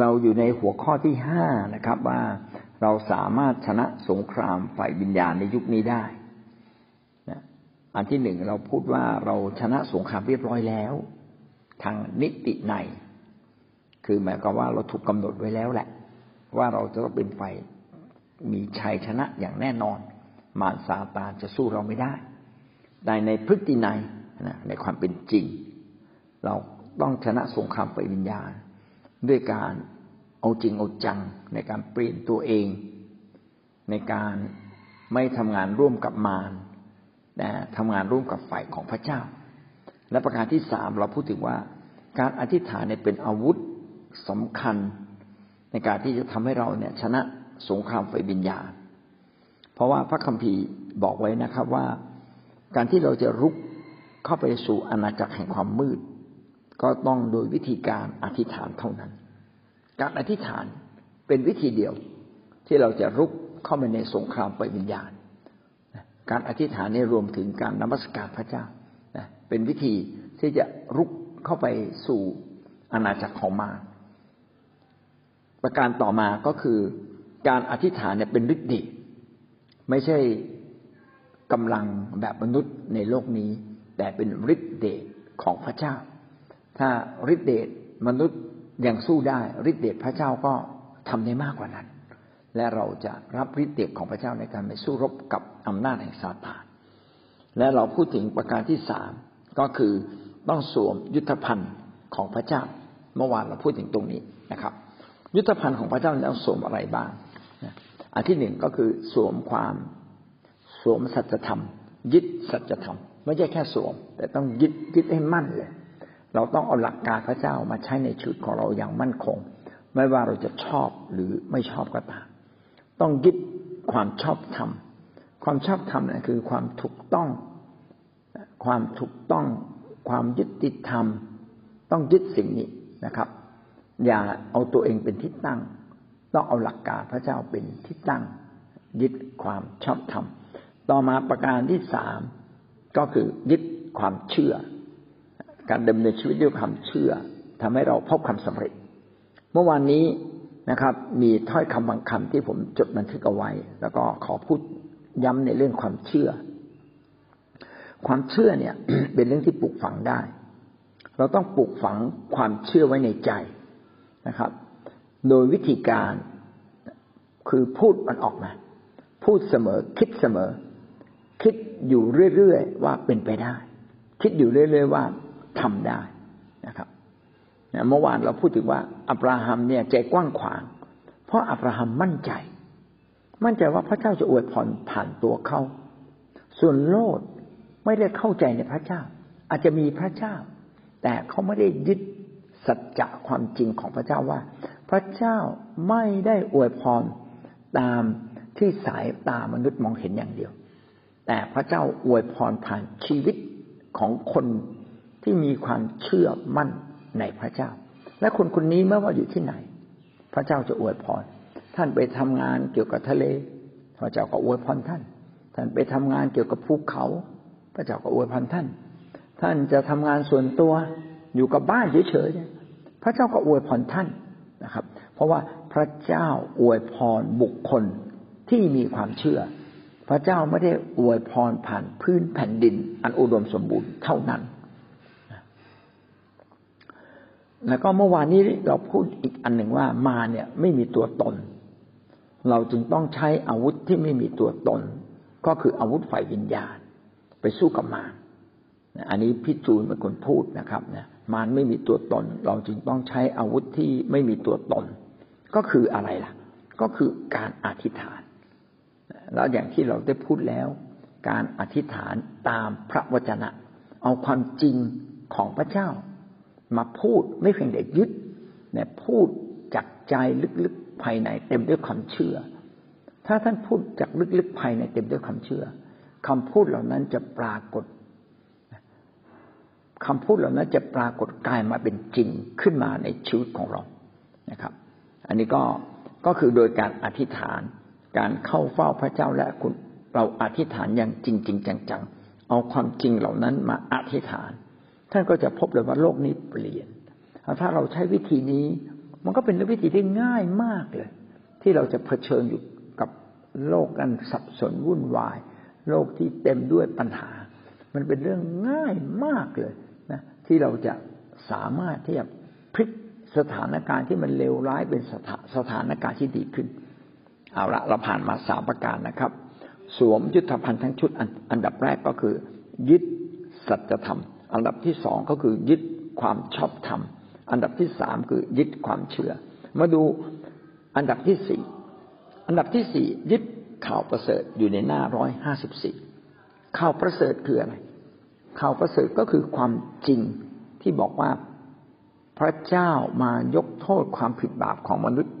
เราอยู่ในหัวข้อที่ห้านะครับ ว่าเราสามารถชนะสงครามฝ่ายวิญญาณในยุคนี้ได้อันที่หนึ่งเราพูดว่าเราชนะสงครามเรียบร้อยแล้ว ทางนิติในคือหมายความว่าเราถูกกาหนดไว้แล้วแหละ ว่าเราจะต้องเป็นฝ่ายมีชัยชนะอย่างแน่นอน มารซาตานจะสู้เราไม่ได้แต่ในพฤติในในความเป็นจริง เราต้องชนะสงครามฝ่ายวิญญาณ ด้วยการเอาจริงเอาจังในการเปลี่ยนตัวเอง ในการไม่ทำงานร่วมกับมารนะทำงานร่วมกับฝ่ายของพระเจ้า และประการที่สามเราพูดถึงว่า การอธิษฐานเนี่ยเป็นอาวุธสำคัญ ในการที่จะทำให้เราเนี่ยชนะสงครามไฟวิญญาณ เพราะว่าพระคัมภีร์บอกไว้นะครับว่า การที่เราจะรุกเข้าไปสู่อาณาจักรแห่งความมืด ก็ต้องโดยวิธีการอธิษฐานเท่านั้น การอธิษฐานเป็นวิธีเดียวที่เราจะรุกเข้าไปในสงครามไฟวิญญาณ การอธิษฐานนี่รวมถึงการนมัสการพระเจ้าเป็นวิธีที่จะรุกเข้าไปสู่อาณาจักรของมารประการต่อมาก็คือการอธิษฐานเนี่ยเป็นฤทธิ์เดชไม่ใช่กำลังแบบมนุษย์ในโลกนี้ แต่เป็นฤทธิ์เดชของพระเจ้า ถ้าฤทธิเดชมนุษย์ยังสู้ได้ฤทธิเดชพระเจ้าก็ทำได้มากกว่านั้น และเราจะรับฤทธิเดชของพระเจ้าในการไปสู้รบกับอำนาจแห่งซาตานและเราพูดถึงประการที่สามก็คือต้องสวมยุทธภัณฑ์ของพระเจ้า เมื่อวานเราพูดถึงตรงนี้นะครับ ยุทธภัณฑ์ของพระเจ้าต้องสวมอะไรบ้างอันที่หนึ่งก็คือสวมความสวมสัจธรรม ยึดสัจธรรม ไม่ใช่แค่สวม แต่ต้องยึดยึดให้มั่นเลย เราต้องเอาหลักการพระเจ้ามาใช้ในชีวิตของเราอย่างมั่นคง ไม่ว่าเราจะชอบหรือไม่ชอบก็ตามต้องยึดความชอบธรรมความชอบธรรมนะคือความถูกต้อง ความถูกต้อง ความยึดติดธรรม ต้องยึดสิ่งนี้นะครับ อย่าเอาตัวเองเป็นที่ตั้ง ต้องเอาหลักการพระเจ้าเป็นที่ตั้ง ยึดความชอบธรรม ต่อมาประการที่สามก็คือยึดความเชื่อ การดำเนินชีวิตด้วยความเชื่อทำให้เราพบความสำเร็จ เมื่อวานนี้นะครับ มีถ้อยคำบางคำที่ผมจดบันทึกเอาไว้ แล้วก็ขอพูดย้ำในเรื่องความเชื่อ ความเชื่อเนี่ย เป็นเรื่องที่ปลูกฝังได้ เราต้องปลูกฝังความเชื่อไว้ในใจนะครับ โดยวิธีการคือพูดมันออกมาพูดเสมอคิดเสมอ คิดอยู่เรื่อยๆว่าเป็นไปได้ คิดอยู่เรื่อย ๆ ว่า ทำได้นะครับเมื่อวานเราพูดถึงว่าอับราฮัมเนี่ยใจกว้างขวาง เพราะอับราฮัมมั่นใจ มั่นใจว่าพระเจ้าจะอวยพรผ่านตัวเขา ส่วนโลดไม่ได้เข้าใจในพระเจ้า อาจจะมีพระเจ้า แต่เขาไม่ได้ยึดสัจจะความจริงของพระเจ้าว่า พระเจ้าไม่ได้อวยพรตามที่สายตามนุษย์มองเห็นอย่างเดียว แต่พระเจ้าอวยพรผ่านชีวิตของคน ที่มีความเชื่อมั่นในพระเจ้า และคนคนนี้เมื่อว่าอยู่ที่ไหน พระเจ้าจะอวยพร ท่านไปทำงานเกี่ยวกับทะเล พระเจ้าก็อวยพรท่าน ท่านไปทำงานเกี่ยวกับภูเขา พระเจ้าก็อวยพรท่าน ท่านจะทำงานส่วนตัวอยู่กับบ้านเฉยๆพระเจ้าก็อวยพรท่านนะครับ เพราะว่าพระเจ้าอวยพรบุคคลที่มีความเชื่อ พระเจ้าไม่ได้อวยพรผ่านพื้นแผ่นดิน อันอุดมสมบูรณ์เท่านั้น แล้วก็เมื่อวานนี้เราพูดอีกอันหนึ่งว่ามาเนี่ยไม่มีตัวตน เราจึงต้องใช้อาวุธที่ไม่มีตัวตน ก็คืออาวุธฝ่ายวิญญาณ ไปสู้กับมารอันนี้พิจูนเป็นคนพูดนะครับเนี่ยมารไม่มีตัวตน เราจึงต้องใช้อาวุธที่ไม่มีตัวตน ก็คืออะไรล่ะ ก็คือการอธิษฐาน แล้วอย่างที่เราได้พูดแล้ว การอธิษฐานตามพระวจนะ เอาความจริงของพระเจ้า มาพูดไม่เพียงแต่ยึดแต่พูดจากใจลึกๆภายในเต็มด้วยความเชื่อ ถ้าท่านพูดจากลึกๆภายในเต็มด้วยความเชื่อคำพูดเหล่านั้นจะปรากฏคำพูดเหล่านั้นจะปรากฏกลายมาเป็นจริงขึ้นมาในชีวิตของเรานะครับ อันนี้ก็ก็คือโดยการอธิษฐานการเข้าเฝ้าพระเจ้าและคุณเราอธิษฐานอย่างจริงจริงจังๆเอาความจริงเหล่านั้นมาอธิษฐาน ท่านก็จะพบเลยว่าโลกนี้เปลี่ยน ถ้าเราใช้วิธีนี้ มันก็เป็นวิธีที่ง่ายมากเลย ที่เราจะเผชิญอยู่กับโลกกันสับสนวุ่นวาย โลกที่เต็มด้วยปัญหา มันเป็นเรื่องง่ายมากเลยนะที่เราจะสามารถที่จะพลิกสถานการณ์ที่มันเลวร้ายเป็นสถาสถานการณ์ที่ดีขึ้น เอาละเราผ่านมาสามประการนะครับ สวมยุทธภัณฑ์ทั้งชุดอันดับแรกก็คือ ยึดสัจธรรม อันดับที่สองก็คือยึดความชอบธรรม อันดับที่สามคือยึดความเชื่อ มาดูอันดับที่สี่อันดับที่สี่ยึดข่าวประเสริฐอยู่ในหน้าร้อยห้าสิบสี่ข่าวประเสริฐคืออะไร ข่าวประเสริฐก็คือความจริงที่บอกว่าพระเจ้ามายกโทษความผิดบาปของมนุษย์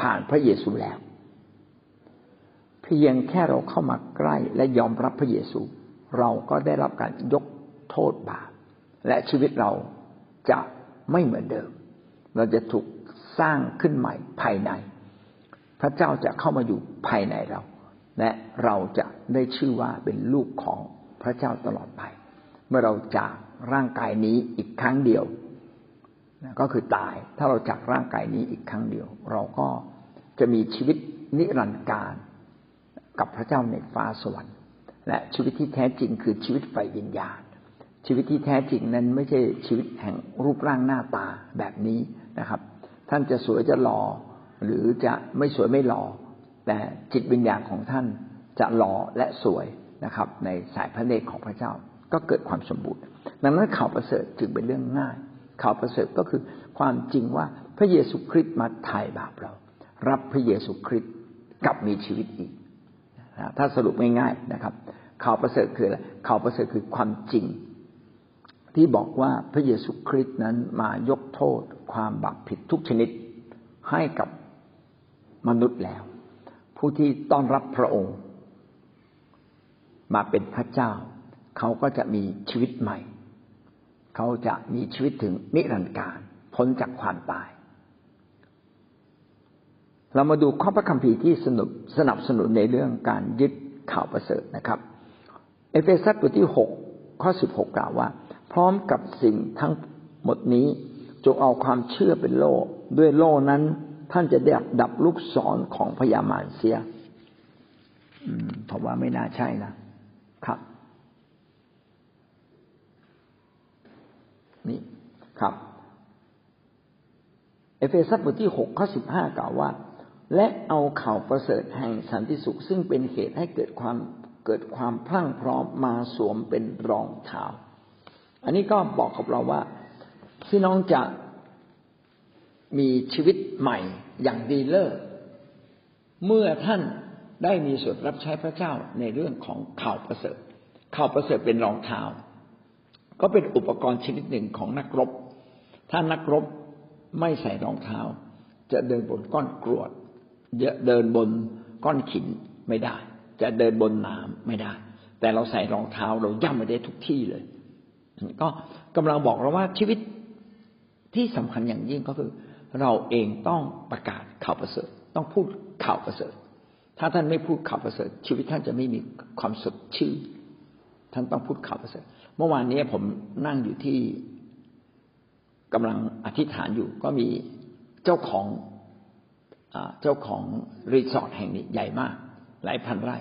ผ่านพระเยซูแล้ว เพียงแค่เราเข้ามาใกล้และยอมรับพระเยซู เราก็ได้รับการยก โทษบาปและชีวิตเราจะไม่เหมือนเดิม เราจะถูกสร้างขึ้นใหม่ภายใน พระเจ้าจะเข้ามาอยู่ภายในเรา และเราจะได้ชื่อว่าเป็นลูกของพระเจ้าตลอดไป เมื่อเราจากร่างกายนี้อีกครั้งเดียวก็คือตาย ถ้าเราจากร่างกายนี้อีกครั้งเดียว เราก็จะมีชีวิตนิรันดร์การ กับพระเจ้าในฟ้าสวรรค์ และชีวิตที่แท้จริงคือชีวิตไฟวิญญาณ ชีวิตที่แท้จริงนั้นไม่ใช่ชีวิตแห่งรูปร่างหน้าตาแบบนี้นะครับ ท่านจะสวยจะหล่อหรือจะไม่สวยไม่หล่อแต่จิตวิญญาณของท่านจะหล่อและสวยนะครับ ในสายพระเนตรของพระเจ้าก็เกิดความสมบูรณ์ ดังนั้นข่าวประเสริฐจึงเป็นเรื่องง่าย ข่าวประเสริฐก็คือความจริงว่าพระเยซูคริสต์มาไถ่บาปเรา รับพระเยซูคริสต์กลับมีชีวิตอีกถ้าสรุปง่ายๆนะครับ ข่าวประเสริฐคืออะไรข่าวประเสริฐคือความจริง ที่บอกว่าพระเยซูคริสต์นั้นมายกโทษความบาปผิดทุกชนิดให้กับมนุษย์แล้ว ผู้ที่ต้อนรับพระองค์ มาเป็นพระเจ้า เขาก็จะมีชีวิตใหม่ เขาจะมีชีวิตถึงนิรันดร์การพ้นจากความตาย เรามาดูข้อพระคัมภีร์ที่สนุบสนับสนุนในเรื่องการยึดข่าวประเสริฐนะครับ เอเฟซัสบทที่หกข้อสิบหกกล่าวว่า พร้อมกับสิ่งทั้งหมดนี้จงเอาความเชื่อเป็นโล่ ด้วยโล่นั้น ท่านจะได้ดับลูกศรของพยามารเสียผมว่าไม่น่าใช่นะครับ นี่ครับ เอเฟซัสบทที่หกข้อสิบห้ากล่าวว่า และเอาข่าวประเสริฐแห่งสันติสุข ซึ่งเป็นเหตุให้เกิดความเกิดความพรั่งพร้อมมาสวมเป็นรองเท้า อันนี้ก็บอกกับเราว่าพี่น้องจะมีชีวิตใหม่อย่างดีเลิศเมื่อท่านได้มีส่วนรับใช้พระเจ้าในเรื่องของข่าวประเสริฐข่าวประเสริฐเป็นรองเท้าก็เป็นอุปกรณ์ชนิดหนึ่งของนักรบ ถ้านักรบไม่ใส่รองเท้า จะเดินบนก้อนกรวดจะเดินบนก้อนขินไม่ได้ จะเดินบนน้ำไม่ได้ แต่เราใส่รองเท้าเราย่ำไปได้ทุกที่เลย ก็กำลังบอกเราว่าชีวิตที่สำคัญอย่างยิ่งก็คือ เราเองต้องประกาศข่าวประเสริฐ ต้องพูดข่าวประเสริฐ ถ้าท่านไม่พูดข่าวประเสริฐ ชีวิตท่านจะไม่มีความสดชื่นท่านต้องพูดข่าวประเสริฐ เมื่อวานนี้ผมนั่งอยู่ที่กำลังอธิษฐานอยู่ ก็มีเจ้าของเจ้าของรีสอร์ทแห่งนี้ใหญ่มาก หลายพันไร่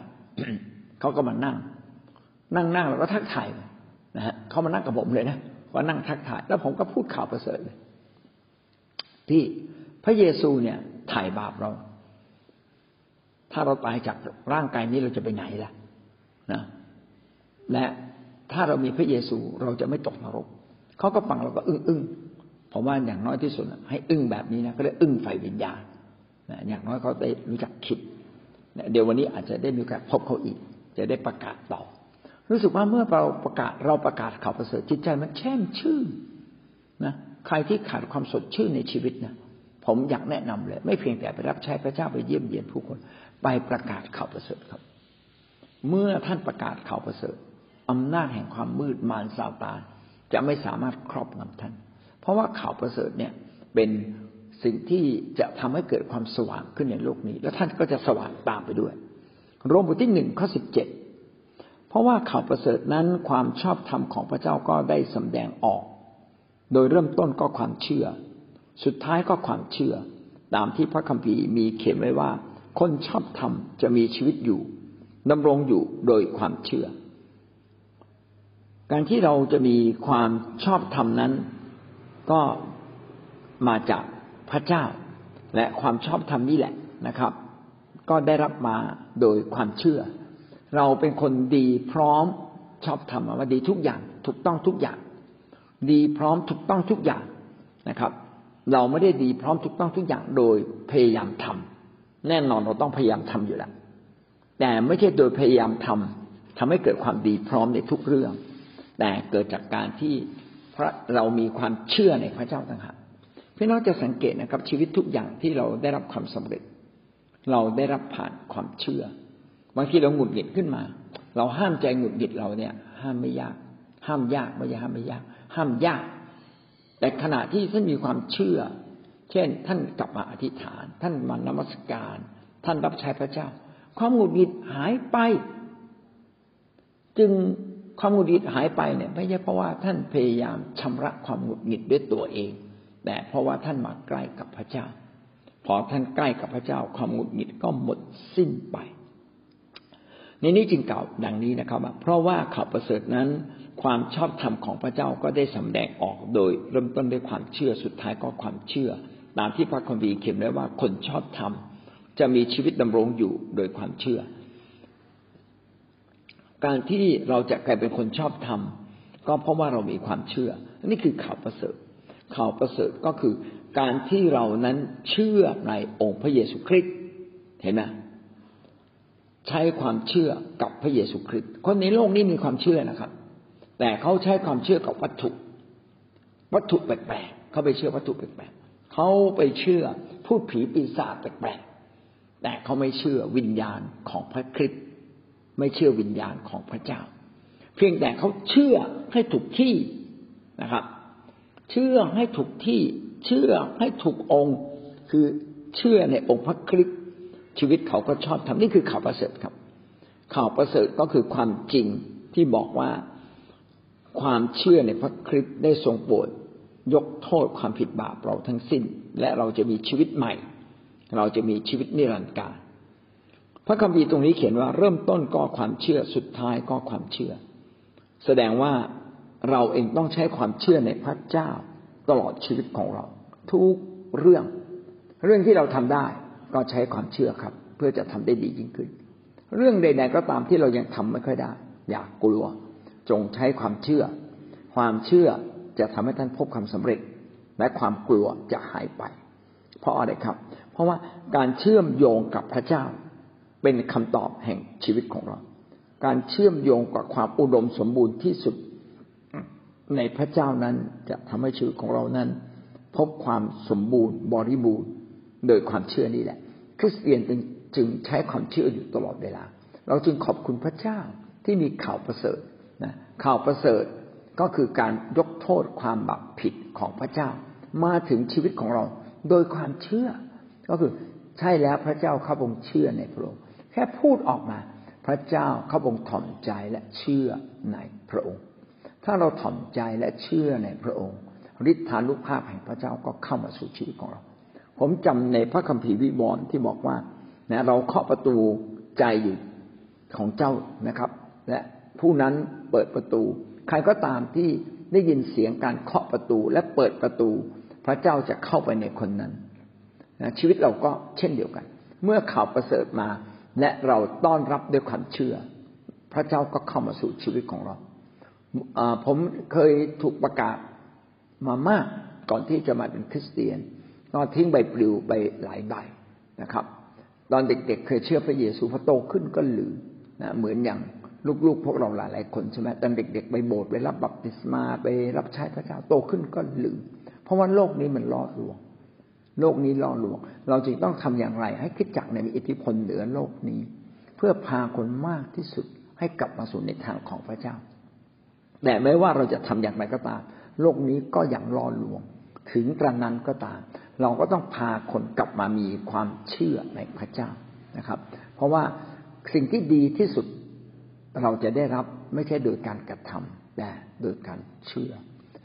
เขาก็มานั่ง นั่งนั่งแล้วก็ทักทาย นะฮะเขามานั่งกับผมเลยนะว่านั่งทักทาย แล้วผมก็พูดข่าวประเสริฐเลยที่พระเยซูเนี่ยถ่ายบาปเรา ถ้าเราตายจากร่างกายนี้เราจะไปไหนล่ะนะ และถ้าเรามีพระเยซูเราจะไม่ตกนรกเขาก็ฟังเราก็อึ้งอึ้งผมว่าอย่างน้อยที่สุดให้อึ้งแบบนี้นะก็เรียกอึ้งไฟวิญญาณนะอย่างน้อยเขาได้รู้จักคิดเดี๋ยววันนี้อาจจะได้มีโอกาสพบเขาอีก จะได้ประกาศต่อ รู้สึกว่าเมื่อเราประกาศเราประกาศข่าวประเสริฐจิตใจมันแช่มชื่นนะใครที่ขาดความสดชื่นในชีวิตนะผมอยากแนะนำเลย ไม่เพียงแต่ไปรับใช้พระเจ้าไปเยี่ยมเยียนผู้คน ไปประกาศข่าวประเสริฐครับ เมื่อท่านประกาศข่าวประเสริฐอำนาจแห่งความมืดมารซาตานจะไม่สามารถครอบงำท่าน เพราะว่าข่าวประเสริฐเนี่ยเป็นสิ่งที่จะทำให้เกิดความสว่างขึ้นในโลกนี้ แล้วท่านก็จะสว่างตามไปด้วย โรมบทที่หนึ่งข้อสิบเจ็ด เพราะว่าข่าวประเสริฐนั้นความชอบธรรมของพระเจ้าก็ได้สำแดงออก โดยเริ่มต้นก็ความเชื่อ สุดท้ายก็ความเชื่อ ตามที่พระคัมภีร์มีเขียนไว้ว่า คนชอบธรรมจะมีชีวิตอยู่ดำรงอยู่โดยความเชื่อ การที่เราจะมีความชอบธรรมนั้น ก็มาจากพระเจ้า และความชอบธรรมนี่แหละนะครับ ก็ได้รับมาโดยความเชื่อ เราเป็นคนดีพร้อมชอบธรรมว่าดีทุกอย่าง ถูกต้องทุกอย่าง ดีพร้อมถูกต้องทุกอย่างนะครับ เราไม่ได้ดีพร้อมถูกต้องทุกอย่างโดยพยายามทำแน่นอนเราต้องพยายามทำอยู่แล้วแต่ไม่ใช่โดยพยายามทำทำให้เกิดความดีพร้อมในทุกเรื่อง แต่เกิดจากการที่พระเรามีความเชื่อในพระเจ้าต่างหากพี่น้องจะสังเกตนะครับ ชีวิตทุกอย่างที่เราได้รับความสำเร็จ เราได้รับผ่านความเชื่อ บางทีเราหงุดหงิดขึ้นมา เราห้ามใจหงุดหงิดเราเนี่ย ห้ามไม่ยาก ห้ามยากไม่ใช่ห้ามไม่ยาก ห้ามยาก แต่ขณะที่ท่านมีความเชื่อ เช่น ท่านกลับมาอธิษฐาน ท่านมานมัสการ ท่านรับใช้พระเจ้า ความหงุดหงิดหายไป จึงความหงุดหงิดหายไปเนี่ย ไม่ใช่เพราะว่าท่านพยายามชำระความหงุดหงิดด้วยตัวเอง แต่เพราะว่าท่านมาใกล้กับพระเจ้า พอท่านใกล้กับพระเจ้า ความหงุดหงิดก็หมดสิ้นไป นนี้จึงกล่าวดังนี้นะครับเพราะว่าข่าวประเสริฐนั้น ความชอบธรรมของพระเจ้าก็ได้สำแดงออกโดย เริ่มต้นด้วยความเชื่อสุดท้ายก็ความเชื่อ ตามที่พระคัมภีร์เขียนไว้ว่าคนชอบธรรมจะมีชีวิตดำรงอยู่โดยความเชื่อ การที่เราจะกลายเป็นคนชอบธรรมก็เพราะว่าเรามีความเชื่อ นี่คือข่าวประเสริฐ ข่าวประเสริฐก็คือการที่เรานั้นเชื่อในองค์พระเยซูคริสต์เห็นไหม ใช้ความเชื่อกับพระเยซูคริสต์คนในโลกนี้มีความเชื่อนะครับ แต่เขาใช้ความเชื่อกับวัตถุ วัตถุแปลกๆเขาไปเชื่อวัตถุแปลกๆเขาไปเชื่อพูดผีปีศาจแปลกๆแต่เขาไม่เชื่อวิญญาณของพระคริสต์ไม่เชื่อวิญญาณของพระเจ้า เพียงแต่เขาเชื่อให้ถูกที่นะครับ เชื่อให้ถูกที่เชื่อให้ถูกองค์ คือเชื่อในองค์พระคริสต์ ชีวิตเขาก็ชอบทำนี่คือข่าวประเสริฐครับ ข่าวประเสริฐก็คือความจริงที่บอกว่าความเชื่อในพระคริสต์ได้ทรงโปรดยกโทษความผิดบาปเราทั้งสิ้น และเราจะมีชีวิตใหม่ เราจะมีชีวิตนิรันดร์การพระคัมภีร์ตรงนี้เขียนว่าเริ่มต้นก็ความเชื่อสุดท้ายก็ความเชื่อ แสดงว่าเราเองต้องใช้ความเชื่อในพระเจ้าตลอดชีวิตของเรา ทุกเรื่อง เรื่องที่เราทำได้ ก็ใช้ความเชื่อครับ เพื่อจะทำได้ดียิ่งขึ้น เรื่องใด ๆ ก็ตามที่เรายังทำไม่ค่อยได้ อย่ากกลัว จงใช้ความเชื่อ ความเชื่อจะทำให้ท่านพบความสำเร็จ และความกลัวจะหายไป เพราะอะไรครับ เพราะว่าการเชื่อมโยงกับพระเจ้า เป็นคำตอบแห่งชีวิตของเรา การเชื่อมโยงกับความอุดมสมบูรณ์ที่สุดในพระเจ้านั้นจะทำให้ชีวิตของเรานั้น พบความสมบูรณ์บริบูรณ์ โดยความเชื่อนี่แหละ ริสเตียนจึงใช้ความเชื่ออยู่ตลอดเวลา เราจึงขอบคุณพระเจ้าที่มีข่าวประเสริฐนะข่าวประเสริฐก็คือการยกโทษความบาปผิดของพระเจ้า มาถึงชีวิตของเราโดยความเชื่อ ก็คือใช่แล้วพระเจ้าข้าพงเชื่อในพระองค์แค่พูดออกมา พระเจ้าข้าพงถ่อมใจและเชื่อในพระองค์ ถ้าเราถ่อมใจและเชื่อในพระองค์ฤทธานุภาพแห่งพระเจ้าก็เข้ามาสู่ชีวิตของเรา ผมจำในพระคัมภีร์วิวรณ์ที่บอกว่านะเราเคาะประตูใจอยู่ของเจ้านะครับ และผู้นั้นเปิดประตู ใครก็ตามที่ได้ยินเสียงการเคาะประตูและเปิดประตู พระเจ้าจะเข้าไปในคนนั้นนะชีวิตเราก็เช่นเดียวกัน เมื่อข่าวประเสริฐมา และเราต้อนรับด้วยความเชื่อ พระเจ้าก็เข้ามาสู่ชีวิตของเราผมเคยถูกประกาศมามากก่อนที่จะมาเป็นคริสเตียน ก็ทิ้งใบปลิวไปหลายใบนะครับ ตอนเด็กๆเเคยเชื่อพระเยซูพอโตขึ้นก็หลืมนะเหมือนอย่างลูกๆ พวกเราหลายๆคนใช่ไหมตอนเด็ก ๆ ไปโบสถ์ไปรับบัพติศมาไปรับใช้พระเจ้าโตขึ้นก็ลืม เพราะว่าโลกนี้มันล่อลวง โลกนี้ล่อลวง เราจึงต้องทำอย่างไร ให้คิดจักในมีอิทธิพลเหนือโลกนี้ เพื่อพาคนมากที่สุดให้กลับมาสู่ในทางของพระเจ้า แต่ไม่ว่าเราจะทำอย่างไรก็ตามโลกนี้ก็ยังล่อลวง ถึงกระนั้นก็ตาม เราก็ต้องพาคนกลับมามีความเชื่อในพระเจ้านะครับ เพราะว่าสิ่งที่ดีที่สุดเราจะได้รับไม่ใช่โดยการกระทำแต่โดยการเชื่อ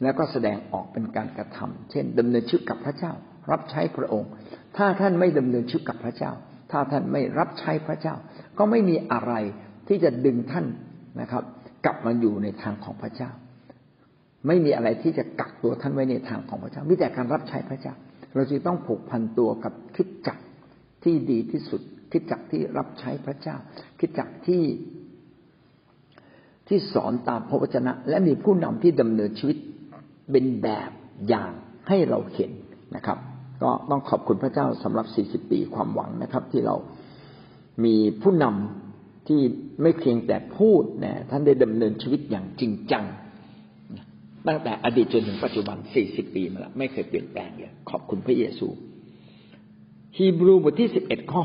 แล้วก็แสดงออกเป็นการกระทำเช่นดำเนินชีวิตกับพระเจ้า รับใช้พระองค์ ถ้าท่านไม่ดำเนินชีวิตกับพระเจ้า ถ้าท่านไม่รับใช้พระเจ้า ก็ไม่มีอะไรที่จะดึงท่านนะครับ กลับมาอยู่ในทางของพระเจ้า ไม่มีอะไรที่จะกักตัวท่านไว้ในทางของพระเจ้า มีแต่การรับใช้พระเจ้า เราจะต้องผูกพันตัวกับคิดจักที่ดีที่สุด คิดจักที่รับใช้พระเจ้า คิดจักที่ที่สอนตามพระวจนะ และมีผู้นำที่ดำเนินชีวิตเป็นแบบอย่างให้เราเห็นนะครับ ก็ต้องขอบคุณพระเจ้าสำหรับ 40 ปีความหวังนะครับ ที่เรามีผู้นำที่ไม่เพียงแต่พูดนะท่านได้ดำเนินชีวิตอย่างจริงจัง ตั้งแต่อดีตจนถึงปัจจุบัน40ปีมาแล้วไม่เคยเปลี่ยนแปลงเลยขอบคุณพระเยซูฮีบรูบทที่11ข้อ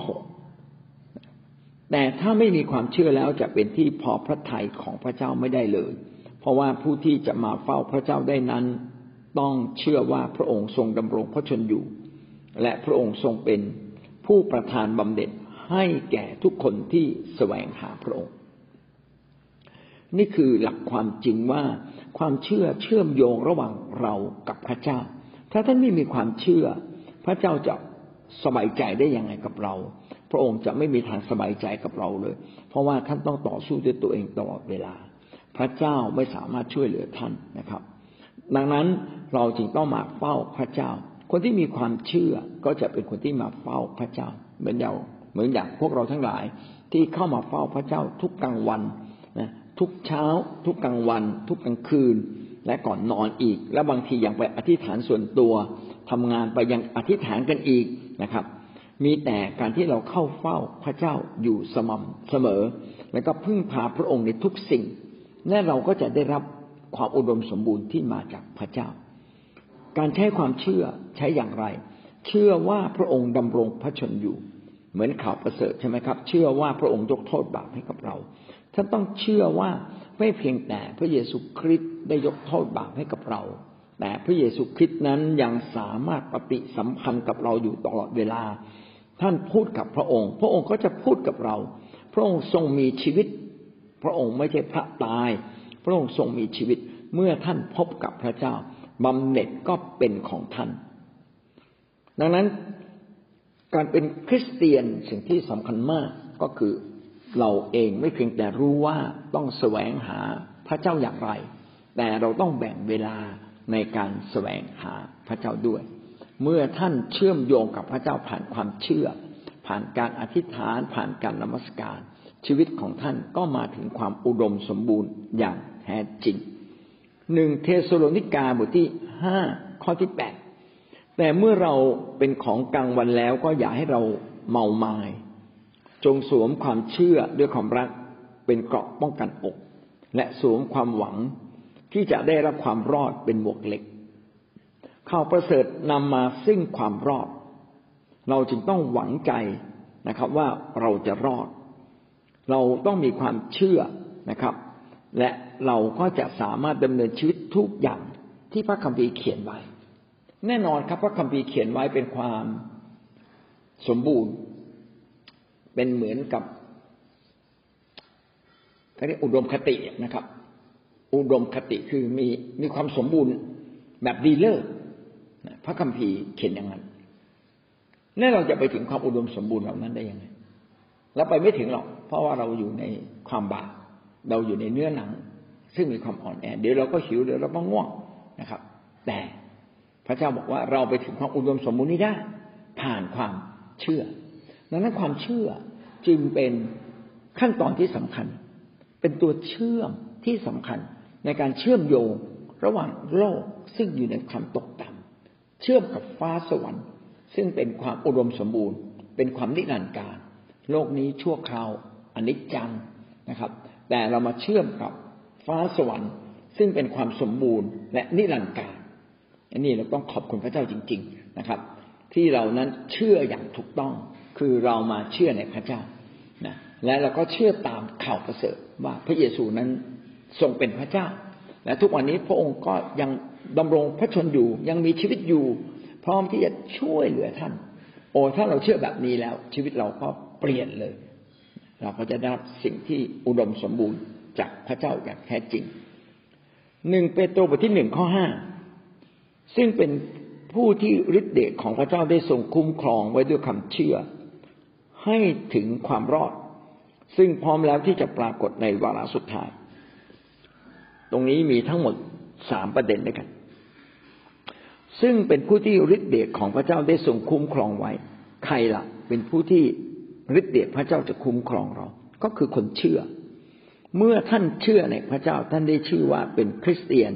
6แต่ถ้าไม่มีความเชื่อแล้วจะเป็นที่พอพระทัยของพระเจ้าไม่ได้เลย เพราะว่าผู้ที่จะมาเฝ้าพระเจ้าได้นั้น ต้องเชื่อว่าพระองค์ทรงดำรงพระชนอยู่ และพระองค์ทรงเป็นผู้ประทานบำเหน็จให้แก่ทุกคนที่แสวงหาพระองค์ นี่คือหลักความจริงว่า ความเชื่อเชื่อมโยงระหว่างเรากับพระเจ้า ถ้าท่านไม่มีความเชื่อ พระเจ้าจะสบายใจได้ยังไงกับเรา พระองค์จะไม่มีทางสบายใจกับเราเลย เพราะว่าท่านต้องต่อสู้ด้วยตัวเองตลอดเวลา พระเจ้าไม่สามารถช่วยเหลือท่านนะครับ ดังนั้นเราจึงต้องมาเฝ้าพระเจ้า คนที่มีความเชื่อก็จะเป็นคนที่มาเฝ้าพระเจ้า เหมือนอย่างเหมือนอย่างพวกเราทั้งหลายที่เข้ามาเฝ้าพระเจ้าทุกกลางวันนะ ทุกเช้า ทุกกลางวัน ทุกกลางคืน และก่อนนอนอีก และบางทียังไปอธิษฐานส่วนตัวทำงานไปยังอธิษฐานกันอีกนะครับ มีแต่การที่เราเข้าเฝ้าพระเจ้าอยู่สม่ำเสมอ แล้วก็พึ่งพาพระองค์ในทุกสิ่งและเราก็จะได้รับความอุดมสมบูรณ์ที่มาจากพระเจ้า การใช้ความเชื่อใช้อย่างไร เชื่อว่าพระองค์ดำรงพระชนอยู่ เหมือนข่าวประเสริฐใช่ไหมครับ เชื่อว่าพระองค์ยกโทษบาปให้กับเรา ท่านต้องเชื่อว่าไม่เพียงแต่พระเยซูคริสต์ได้ยกโทษบาปให้กับเรา แต่พระเยซูคริสต์นั้นยังสามารถปฏิสัมพันธ์กับเราอยู่ตลอดเวลา ท่านพูดกับพระองค์ พระองค์ก็จะพูดกับเรา พระองค์ทรงมีชีวิต พระองค์ไม่ใช่พระตาย พระองค์ทรงมีชีวิต เมื่อท่านพบกับพระเจ้าบำเหน็จก็เป็นของท่าน ดังนั้นการเป็นคริสเตียนสิ่งที่สำคัญมากก็คือ เราเองไม่เพียงแต่รู้ว่าต้องแสวงหาพระเจ้าอย่างไร แต่เราต้องแบ่งเวลาในการแสวงหาพระเจ้าด้วย เมื่อท่านเชื่อมโยงกับพระเจ้าผ่านความเชื่อ ผ่านการอธิษฐานผ่านการนมัสการ ชีวิตของท่านก็มาถึงความอุดมสมบูรณ์อย่างแท้จริงหนึ่งเทสโลนิกาบทที่ห้าข้อที่แปดแต่เมื่อเราเป็นของกลางวันแล้วก็อย่าให้เราเมาไมา้ จงสวมความเชื่อด้วยความรักเป็นเกราะป้องกันอก และสวมความหวังที่จะได้รับความรอดเป็นหมวกเหล็กข่าวประเสริฐนำมาซึ่งความรอด เราจึงต้องหวังใจนะครับ ว่าเราจะรอด เราต้องมีความเชื่อนะครับ และเราก็จะสามารถดำเนินชีวิตทุกอย่างที่พระคัมภีร์เขียนไว้ แน่นอนครับพระคัมภีร์เขียนไว้เป็นความสมบูรณ์ เป็นเหมือนกับเขาเรียกอุดมคตินะครับ อุดมคติคือมีมีความสมบูรณ์แบบดีเลิศพระคัมภีร์เขียนอย่างนั้นแล้วเราจะไปถึงความอุดมสมบูรณ์เหล่านั้นได้ยังไงเราไปไม่ถึงหรอก เพราะว่าเราอยู่ในความบาปเราอยู่ในเนื้อหนัง ซึ่งมีความอ่อนแอ เดี๋ยวเราก็หิวเดี๋ยวเราก็ง่วงนะครับ แต่พระเจ้าบอกว่าเราไปถึงความอุดมสมบูรณ์นี้ได้ ผ่านความเชื่อ ดังนั้นความเชื่อจึงเป็นขั้นตอนที่สำคัญ เป็นตัวเชื่อมที่สำคัญในการเชื่อมโยงระหว่างโลกซึ่งอยู่ในความตกต่ำเชื่อมกับฟ้าสวรรค์ ซึ่งเป็นความอุดมสมบูรณ์ เป็นความนิรันดร์การ โลกนี้ชั่วคราวอนิจจังนะครับ แต่เรามาเชื่อมกับฟ้าสวรรค์ ซึ่งเป็นความสมบูรณ์ และนิรันดร์การอันนี้เราต้องขอบคุณพระเจ้าจริง ๆนะครับ ที่เรานั้นเชื่ออย่างถูกต้อง คือเรามาเชื่อในพระเจ้านะและเราก็เชื่อตามข่าวประเสริฐว่าพระเยซูนั้นทรงเป็นพระเจ้า และทุกวันนี้พระองค์ก็ยังดำรงพระชนอยู่ ยังมีชีวิตอยู่ พร้อมที่จะช่วยเหลือท่าน โอ้ถ้าเราเชื่อแบบนี้แล้ว ชีวิตเราก็เปลี่ยนเลย เราก็จะได้รับสิ่งที่อุดมสมบูรณ์จากพระเจ้าอย่างแท้จริงหนึ่งเปโตรบทที่หนึ่งข้อห้าซึ่งเป็นผู้ที่ฤทธิ์เดชของพระเจ้าได้ทรงคุ้มครองไว้ด้วยคำเชื่อ ให้ถึงความรอด ซึ่งพร้อมแล้วที่จะปรากฏในวาระสุดท้าย ตรงนี้มีทั้งหมดสามประเด็นด้วยกัน ซึ่งเป็นผู้ที่ฤทธิเดชของพระเจ้าได้ทรงคุ้มครองไว้ ใครละ่ะ เป็นผู้ที่ฤทธิเดชพระเจ้าจะคุ้มครองเรา ก็คือคนเชื่อ เมื่อท่านเชื่อในพระเจ้าท่านได้ชื่อว่าเป็นคริสเตียน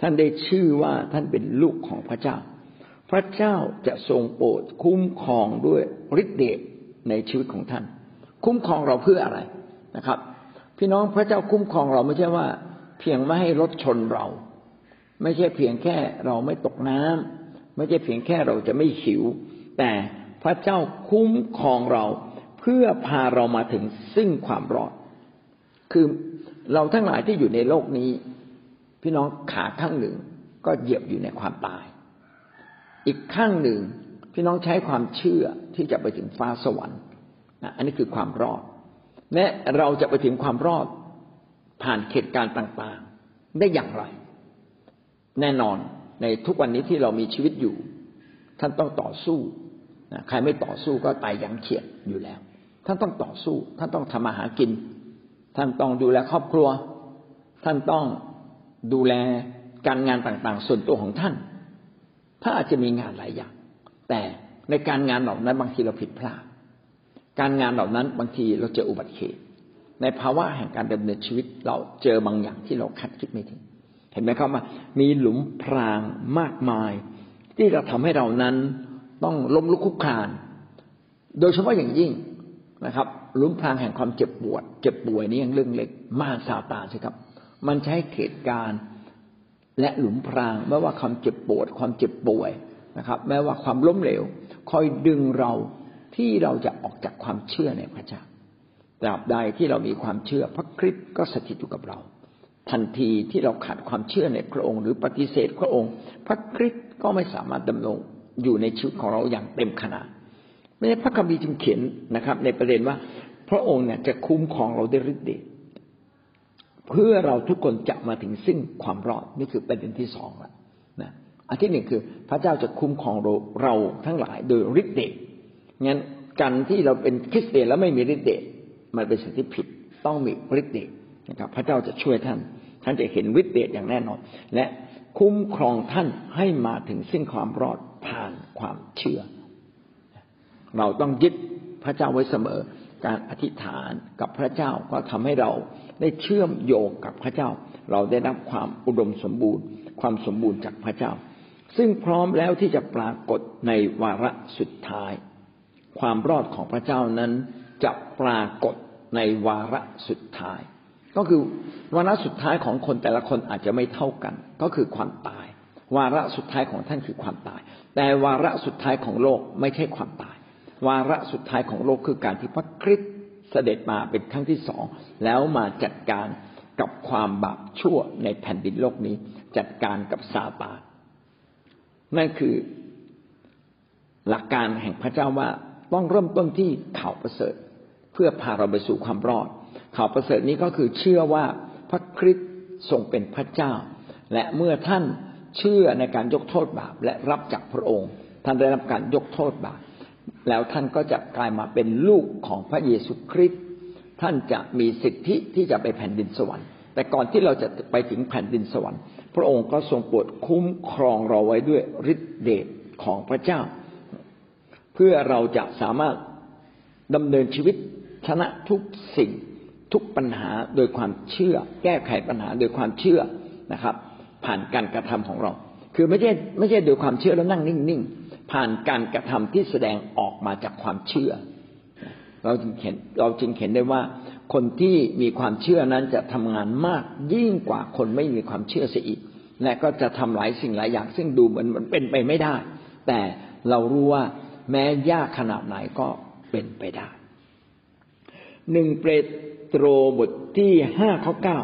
ท่านได้ชื่อว่าท่านเป็นลูกของพระเจ้า พระเจ้าจะทรงโปรดคุ้มครองด้วยฤทธิเดช ในชีวิตของท่าน คุ้มครองเราเพื่ออะไรนะครับ พี่น้องพระเจ้าคุ้มครองเราไม่ใช่ว่า เพียงไม่ให้รถชนเรา ไม่ใช่เพียงแค่เราไม่ตกน้ำไม่ใช่เพียงแค่เราจะไม่หิว แต่พระเจ้าคุ้มครองเราเพื่อพาเรามาถึงซึ่งความรอด คือเราทั้งหลายที่อยู่ในโลกนี้ พี่น้องขาข้างหนึ่งก็เหยียบอยู่ในความตาย อีกข้างหนึ่ง พี่น้องใช้ความเชื่อที่จะไปถึงฟ้าสวรรค์อันนี้คือความรอดและเราจะไปถึงความรอดผ่านเหตุการณ์ต่างๆ ได้อย่างไร แน่นอนในทุกวันนี้ที่เรามีชีวิตอยู่ ท่านต้องต่อสู้ใครไม่ต่อสู้ก็ตายอยังเฉียดอยู่แล้ว ท่านต้องต่อสู้ ท่านต้องทำมาหากิน ท่านต้องดูแลครอบครัว ท่านต้องดูแลการงานต่างๆ ส่วนตัวของท่านถ้านอาจจะมีงานหลายอย่าง แต่ในการงานเหล่านั้นบางทีเราผิดพลาด การงานเหล่านั้นบางทีเราเจออุบัติเหตุ ในภาวะแห่งการดำเนินชีวิตเราเจอบางอย่างที่เราคาดคิดไม่ถึง เห็นไหมครับว่ามีหลุมพรางมากมาย ที่จะทำให้เรานั้นต้องล้มลุกคุกคลาน โดยเฉพาะอย่างยิ่งนะครับหลุมพรางแห่งความเจ็บปวด เจ็บป่วยนี่ยังเรื่องเล็ก มารซาตานใช่ครับ มันใช้เหตุการณ์และหลุมพรางไม่ว่าความเจ็บปวด ความเจ็บป่วย นะครับ แม้ว่าความล้มเหลวคอยดึงเราที่เราจะออกจากความเชื่อในพระเจ้าตราบใดที่เรามีความเชื่อพระคริสต์ก็สถิตอยู่กับเรา ทันทีที่เราขาดความเชื่อในพระองค์ หรือปฏิเสธพระองค์ พระคริสต์ก็ไม่สามารถดำรงอยู่ในชีวิตของเราอย่างเต็มขนาดไม่ใช่พระคัมภีร์จึงเขียนนะครับ ในประเด็นว่าพระองค์เนี่ยจะคุ้มครองเราได้ฤทธิ์เดชเพื่อเราทุกคนจะมาถึงซึ่งความรอดนี่คือประเด็นที่สองละ อันที่หนึ่งคือพระเจ้าจะคุ้มครองเราเราทั้งหลายโดยฤทธิ์เดชงั้นการที่เราเป็นคริสเตียนแล้วไม่มีฤทธิ์เดชมันเป็นสิ่งที่ผิดต้องมีฤทธิ์เดชนะครับ พระเจ้าจะช่วยท่าน ท่านจะเห็นฤทธิ์เดชอย่างแน่นอน และคุ้มครองท่านให้มาถึงซึ่งความรอดผ่านความเชื่อ เราต้องยึดพระเจ้าไว้เสมอ การอธิษฐานกับพระเจ้าก็ทำให้เราได้เชื่อมโยงกับพระเจ้า เราได้รับความอุดมสมบูรณ์ ความสมบูรณ์จากพระเจ้า ซึ่งพร้อมแล้วที่จะปรากฏในวาระสุดท้าย ความรอดของพระเจ้านั้นจะปรากฏในวาระสุดท้าย ก็คือวาระสุดท้ายของคนแต่ละคนอาจจะไม่เท่ากัน ก็คือความตาย วาระสุดท้ายของท่านคือความตาย แต่วาระสุดท้ายของโลกไม่ใช่ความตาย วาระสุดท้ายของโลกคือการที่พระคริสต์เสด็จมาเป็นครั้งที่สองแล้วมาจัดการกับความบาปชั่วในแผ่นดินโลกนี้ จัดการกับซาตาน นั่นคือหลักการแห่งพระเจ้าว่าต้องเริ่มต้นที่ข่าวประเสริฐ เพื่อพาเราไปสู่ความรอด ข่าวประเสริฐนี้ก็คือเชื่อว่าพระคริสต์ทรงเป็นพระเจ้า และเมื่อท่านเชื่อในการยกโทษบาปและรับจากพระองค์ ท่านได้รับการยกโทษบาปแล้วท่านก็จะกลายมาเป็นลูกของพระเยซูคริสต์ท่านจะมีสิทธิที่จะไปแผ่นดินสวรรค์ แต่ก่อนที่เราจะไปถึงแผ่นดินสวรรค์ พระองค์ก็ทรงโปรดคุ้มครองเราไว้ด้วยฤทธิเดชของพระเจ้า เพื่อเราจะสามารถดำเนินชีวิตชนะทุกสิ่งทุกปัญหาโดยความเชื่อ แก้ไขปัญหาโดยความเชื่อนะครับ ผ่านการกระทำของเรา คือไม่ใช่ไม่ใช่โดยความเชื่อแล้วนั่งนิ่งๆผ่านการกระทำที่แสดงออกมาจากความเชื่อ เราจึงเห็นเราจึงเห็นได้ว่า คนที่มีความเชื่อนั้นจะทำงานมากยิ่งกว่าคนไม่มีความเชื่อเสียอีก และก็จะทำหลายสิ่งหลายอย่าง ซึ่งดูเหมือนมันเป็นไปไม่ได้ แต่เรารู้ว่าแม้ยากขนาดไหนก็เป็นไปได้หนึ่งเปโตรบทที่ห้าข้อเก้า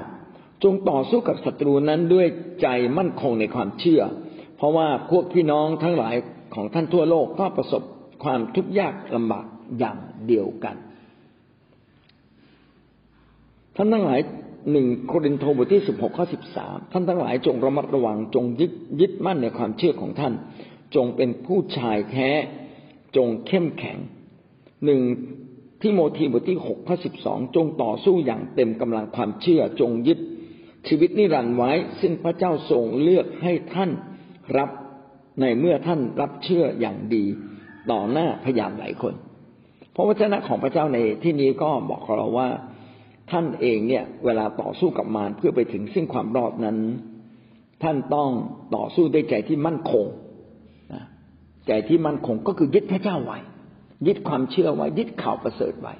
จงต่อสู้กับศัตรูนั้นด้วยใจมั่นคงในความเชื่อ เพราะว่าพวกพี่น้องทั้งหลายของท่านทั่วโลกก็ประสบความทุกข์ยากลำบากอย่างเดียวกัน ท่านทั้งหลายหนึ่งโครินธ์บทที่สิบหกข้อสิบสามท่านทั้งหลายจงระมัดระวังจงยึดยึดมั่นในความเชื่อของท่าน จงเป็นผู้ชายแท้ จงเข้มแข็งหนึ่งที่โมธีบทที่หกข้อสิบสองจงต่อสู้อย่างเต็มกำลังความเชื่อ จงยึดชีวิตนิรันดร์ไว้ ซึ่งพระเจ้าทรงเลือกให้ท่านรับในเมื่อท่านรับเชื่ออย่างดีต่อหน้าพยานหลายคนเพราะวจนะของพระเจ้าในที่นี้ก็บอกเราว่า ท่านเองเนี่ยเวลาต่อสู้กับมารเพื่อไปถึงซึ่งความรอดนั้น ท่านต้องต่อสู้ด้วยใจที่มั่นคงใจที่มั่นคงก็คือยึดพระเจ้าไว้ ยึดความเชื่อไว้ ยึดข่าวประเสริฐไว้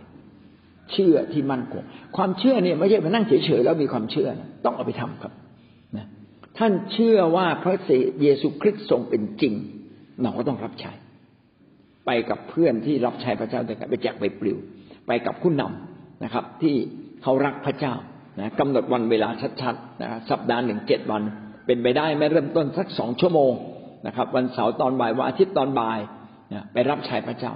เชื่อที่มั่นคง ความเชื่อเนี่ยไม่ใช่มานั่งเฉยๆแล้วมีความเชื่อนะต้องเอาไปทำครับนะท่านเชื่อว่าพระเยซูคริสต์ทรงเป็นจริงเราก็ต้องรับใช้ ไปกับเพื่อนที่รับใช้พระเจ้าด้วยกันไปแจกไปปลิว ไปกับผู้นำนะครับ ที่ เขารักพระเจ้านะกำหนดวันเวลาชัดๆนะสัปดาห์หนึ่งเจ็ดวัน เป็นไปได้ไม่เริ่มต้นสักสองชั่วโมงนะครับ วันเสาร์ตอนบ่ายวันอาทิตย์ตอนบ่ายนะไปรับใช้พระเจ้า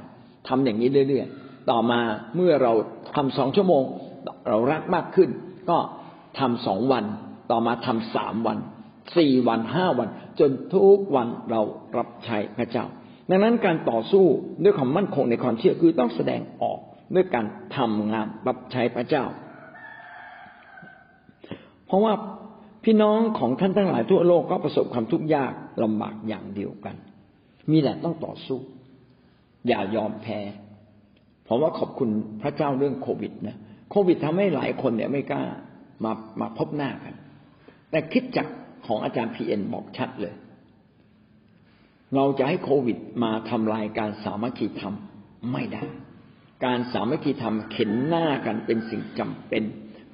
ทำอย่างนี้เรื่อยๆต่อมาเมื่อเราทำสองชั่วโมง เรารักมากขึ้น ก็ทำสองวัน ต่อมาทำสามวันสี่วันห้าวัน จนทุกวันเรารับใช้พระเจ้า ดังนั้นการต่อสู้ด้วยความมั่นคงในความเชื่อคือต้องแสดงออกด้วยการทำงานรับใช้พระเจ้า เพราะว่าพี่น้องของท่านทั้งหลายทั่วโลกก็ประสบความทุกข์ยากลำบากอย่างเดียวกัน มีแหละต้องต่อสู้ อย่ายอมแพ้เพราะว่าขอบคุณพระเจ้าเรื่องโควิดนะโควิดทำให้หลายคนเนี่ยไม่กล้ามามาพบหน้ากัน แต่คิดจักของอาจารย์พีเอ็นบอกชัดเลย เราจะให้โควิดมาทำลายการสามัคคีธรรมไม่ได้ การสามัคคีธรรมเข็นหน้ากันเป็นสิ่งจำเป็น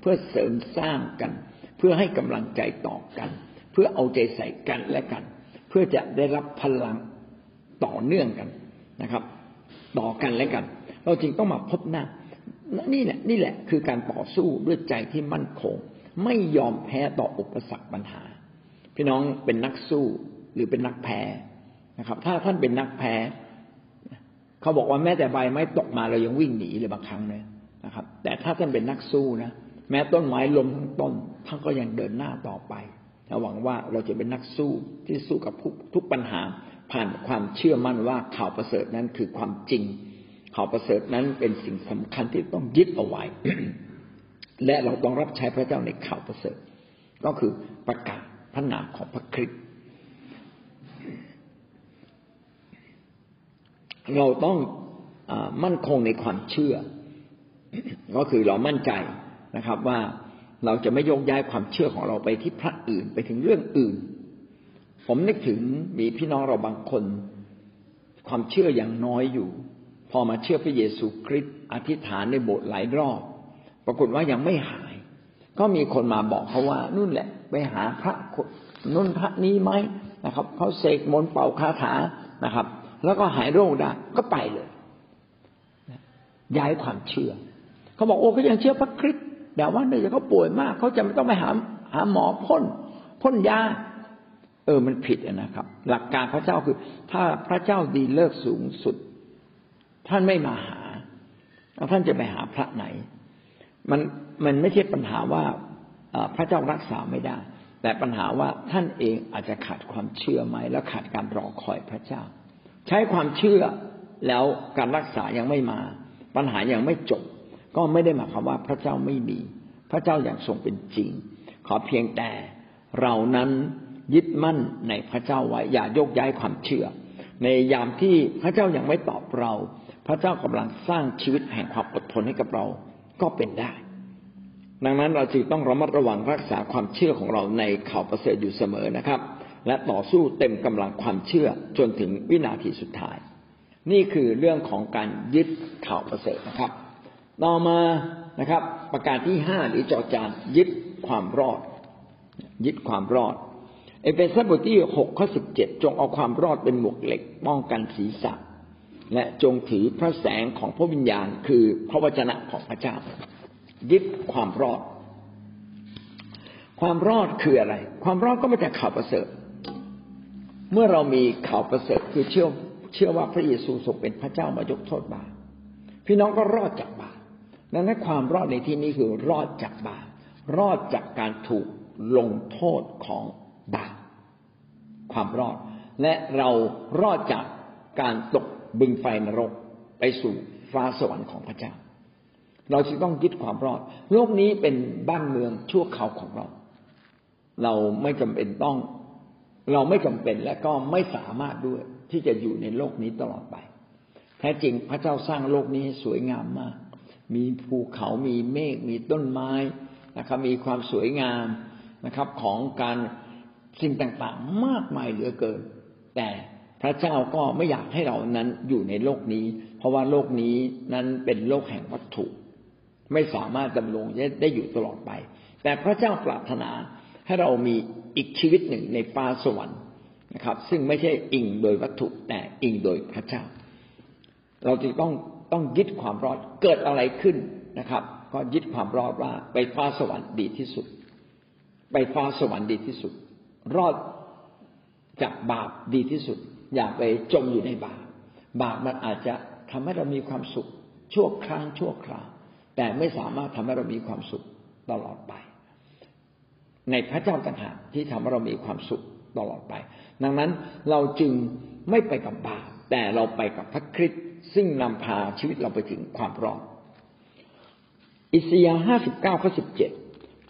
เพื่อเสริมสร้างกัน เพื่อให้กำลังใจต่อกัน เพื่อเอาใจใส่กันและกัน เพื่อจะได้รับพลังต่อเนื่องกันนะครับ ต่อกันและกัน เราจึงต้องมาพบหน้านี่แหละนี่แหละคือการต่อสู้ด้วยใจที่มั่นคง ไม่ยอมแพ้ต่ออุปสรรคปัญหา พี่น้องเป็นนักสู้หรือเป็นนักแพ้นะครับ ถ้าท่านเป็นนักแพ้เขาบอกว่าแม้แต่ใบไม้ตกมาเรายังวิ่งหนีเลยบางครั้งเลยนะครับ แต่ถ้าท่านเป็นนักสู้นะ แม้ต้นไม้ลมทั้งต้นท่านก็ยังเดินหน้าต่อไปหวังว่าเราจะเป็นนักสู้ที่สู้กับทุกปัญหา ผ่านความเชื่อมั่นว่าข่าวประเสริฐนั้นคือความจริง ข่าวประเสริฐนั้นเป็นสิ่งสำคัญที่ต้องยึดเอาไว้ และเราต้องรับใช้พระเจ้าในข่าวประเสริฐ ก็คือประกาศพระนามของพระคริสต์เราต้องอมั่นคงในความเชื่อ ก็คือเรามั่นใจ นะครับ ว่าเราจะไม่โยกย้ายความเชื่อของเราไปที่พระอื่นไปถึงเรื่องอื่น ผมนึกถึงมีพี่น้องเราบางคน ความเชื่ออย่างน้อยอยู่ พอมาเชื่อพระเยซูคริสต์อธิษฐานในโบสถ์หลายรอบ ปรากฏว่ายังไม่หาย ก็มีคนมาบอกเขาว่านู่นแหละ ไปหาพระนุ่นพระนี้ไหมนะครับเขาเสกมนต์เป่าคาถานะครับ แล้วก็หายโรคได้ก็ไปเลยย้ายความเชื่อ เขาบอกโอ้เขายังเชื่อพระคริสต์ แต่ว่าเนื่องจากเขาป่วยมากเขาจะไม่ต้องไปหาหาหมอพ่นพ่นยาเออมันผิดนะครับ หลักการพระเจ้าคือ ถ้าพระเจ้าดีเลิกสูงสุด ท่านไม่มาหาแล้วท่านจะไปหาพระไหน มันมันไม่ใช่ปัญหาว่าพระเจ้ารักษาไม่ได้ แต่ปัญหาว่าท่านเองอาจจะขาดความเชื่อไหมแล้วขาดการรอคอยพระเจ้า ใช้ความเชื่อแล้วการรักษายังไม่มา ปัญหายังไม่จบ ก็ไม่ได้หมายความว่าพระเจ้าไม่มี พระเจ้าอย่างทรงเป็นจริง ขอเพียงแต่เรานั้นยึดมั่นในพระเจ้าไว้อย่าโยกย้ายความเชื่อ ในยามที่พระเจ้ายังไม่ตอบเรา พระเจ้ากำลังสร้างชีวิตแห่งความอดทนให้กับเราก็เป็นได้ ดังนั้นเราจึงต้องระมัดระวังรักษาความเชื่อของเราในข่าวประเสริฐอยู่เสมอนะครับ และต่อสู้เต็มกำลังความเชื่อจนถึงวินาทีสุดท้าย นี่คือเรื่องของการยึดข่าวประเสริฐนะครับ ต่อมานะครับ ประการที่ห้าหรือจอจานยึดความรอด ยึดความรอด เอเฟซัสบทที่หกข้อสิบเจ็ดจงเอาความรอดเป็นหมวกเหล็กป้องกันศีรษะ และจงถือพระแสงของพระวิญญาณ คือพระวจนะของพระเจ้า ยึดความรอด ความรอดคืออะไร ความรอดก็มาจากข่าวประเสริฐ เมื่อเรามีข่าวประเสริฐคือเชื่อเชื่อว่าพระเยซูทรงเป็นพระเจ้ามายกโทษบาปพี่น้องก็รอดจากบาป ดังนั้นความรอดในที่นี้คือรอดจากบาปรอดจากการถูกลงโทษของบาปความรอด และเรารอดจากการตกบึงไฟนรกไปสู่ฟ้าสวรรค์ของพระเจ้า เราจึงต้องยึดความรอด โลกนี้เป็นบ้านเมืองชั่วคราวของเรา เราไม่จำเป็นต้อง เราไม่จำเป็นและก็ไม่สามารถด้วยที่จะอยู่ในโลกนี้ตลอดไป แท้จริงพระเจ้าสร้างโลกนี้สวยงามมาก มีภูเขามีเมฆมีต้นไม้นะครับ มีความสวยงามนะครับ ของการสิ่งต่างๆ มากมายเหลือเกิน แต่พระเจ้าก็ไม่อยากให้เรานั้นอยู่ในโลกนี้ เพราะว่าโลกนี้นั้นเป็นโลกแห่งวัตถุ ไม่สามารถดำรงได้อยู่ตลอดไป แต่พระเจ้าปรารถนาให้เรามีอีกชีวิตหนึ่งในฟ้าสวรรค์นะครับ ซึ่งไม่ใช่อิงโดยวัตถุแต่อิงโดยพระเจ้า เราจึงต้อง ต้องยึดความรอดเกิดอะไรขึ้นนะครับ ก็ยึดความรอดว่า ไปฟ้าสวรรค์ดีที่สุด ไปฟ้าสวรรค์ดีที่สุด รอดจากบาปดีที่สุด อย่าไปจมอยู่ในบาปบาปมันอาจจะทำให้เรามีความสุข ชั่วครั้งชั่วคราวแต่ไม่สามารถทำให้เรามีความสุขตลอดไป ในพระเจ้าต่างหากที่ทำให้เรามีความสุขตลอดไป ดังนั้นเราจึงไม่ไปกับบาปแต่เราไปกับพระคริสต์ ซึ่งนำพาชีวิตเราไปถึงความรอดอิสยาห์ห้าสิบเก้าข้อสิบเจ็ด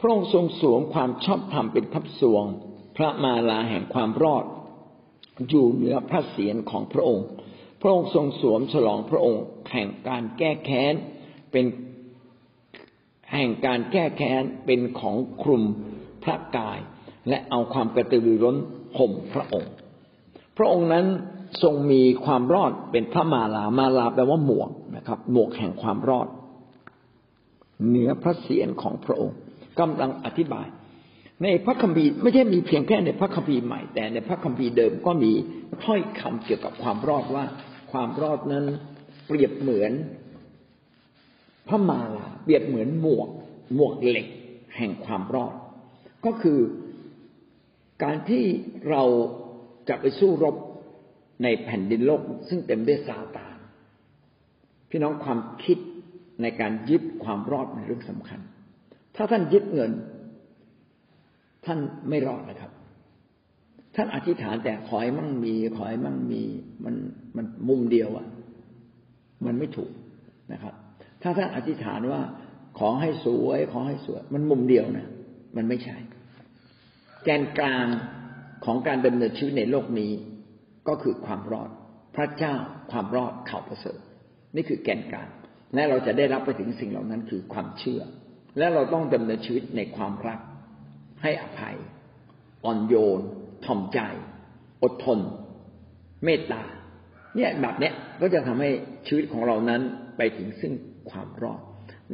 พระองค์ทรงสวมความชอบธรรมเป็นทับสวง พระมาลาแห่งความรอด อยู่เหนือพระเศียรของพระองค์ พระองค์ทรงสวมฉลองพระองค์แห่งการแก้แค้นเป็นแห่งการแก้แค้นเป็นของคลุมพระกาย และเอาความกระตือรือร้นห่มพระองค์ พระองค์นั้นทรงมีความรอดเป็นพระมาลา มาลาแปลว่าหมวกนะครับ หมวกแห่งความรอด เหนือพระเศียรของพระองค์กำลังอธิบาย ในพระคัมภีร์ไม่ใช่มีเพียงแค่ในพระคัมภีร์ใหม่ แต่ในพระคัมภีร์เดิมก็มีถ้อยคำเกี่ยวกับความรอดว่า ความรอดนั้น เปรียบเหมือนพระมาลา เปรียบเหมือนหมวก หมวกเหล็ก แห่งความรอด ก็คือการที่เราจะไปสู้รบ ในแผ่นดินโลกซึ่งเต็มด้วยซาตานพี่น้องความคิดในการยึดความรอดเป็นเรื่องสำคัญ ถ้าท่านยึดเงิน ท่านไม่รอดนะครับ ท่านอธิษฐานแต่ขอให้มั่งมี ขอให้มั่งมี มันมันมุมเดียวอะ่ะ มันไม่ถูกนะครับ ถ้าท่านอธิษฐานว่าขอให้สวย ขอให้สวย มันมุมเดียวนะมันไม่ใช่ แกนกลางของการดำเนินชีวิตในโลกนี้ ก็คือความรอด พระเจ้าความรอดข่าวประเสริฐ นี่คือแกนกลางและเราจะได้รับไปถึงสิ่งเหล่านั้นคือความเชื่อ และเราต้องดำเนินชีวิตในความรัก ให้อภัย อ่อนโยน ถ่อมใจ อดทน เมตตา เนี่ยแบบเนี้ยก็จะทำให้ชีวิตของเรานั้นไปถึงซึ่งความรอด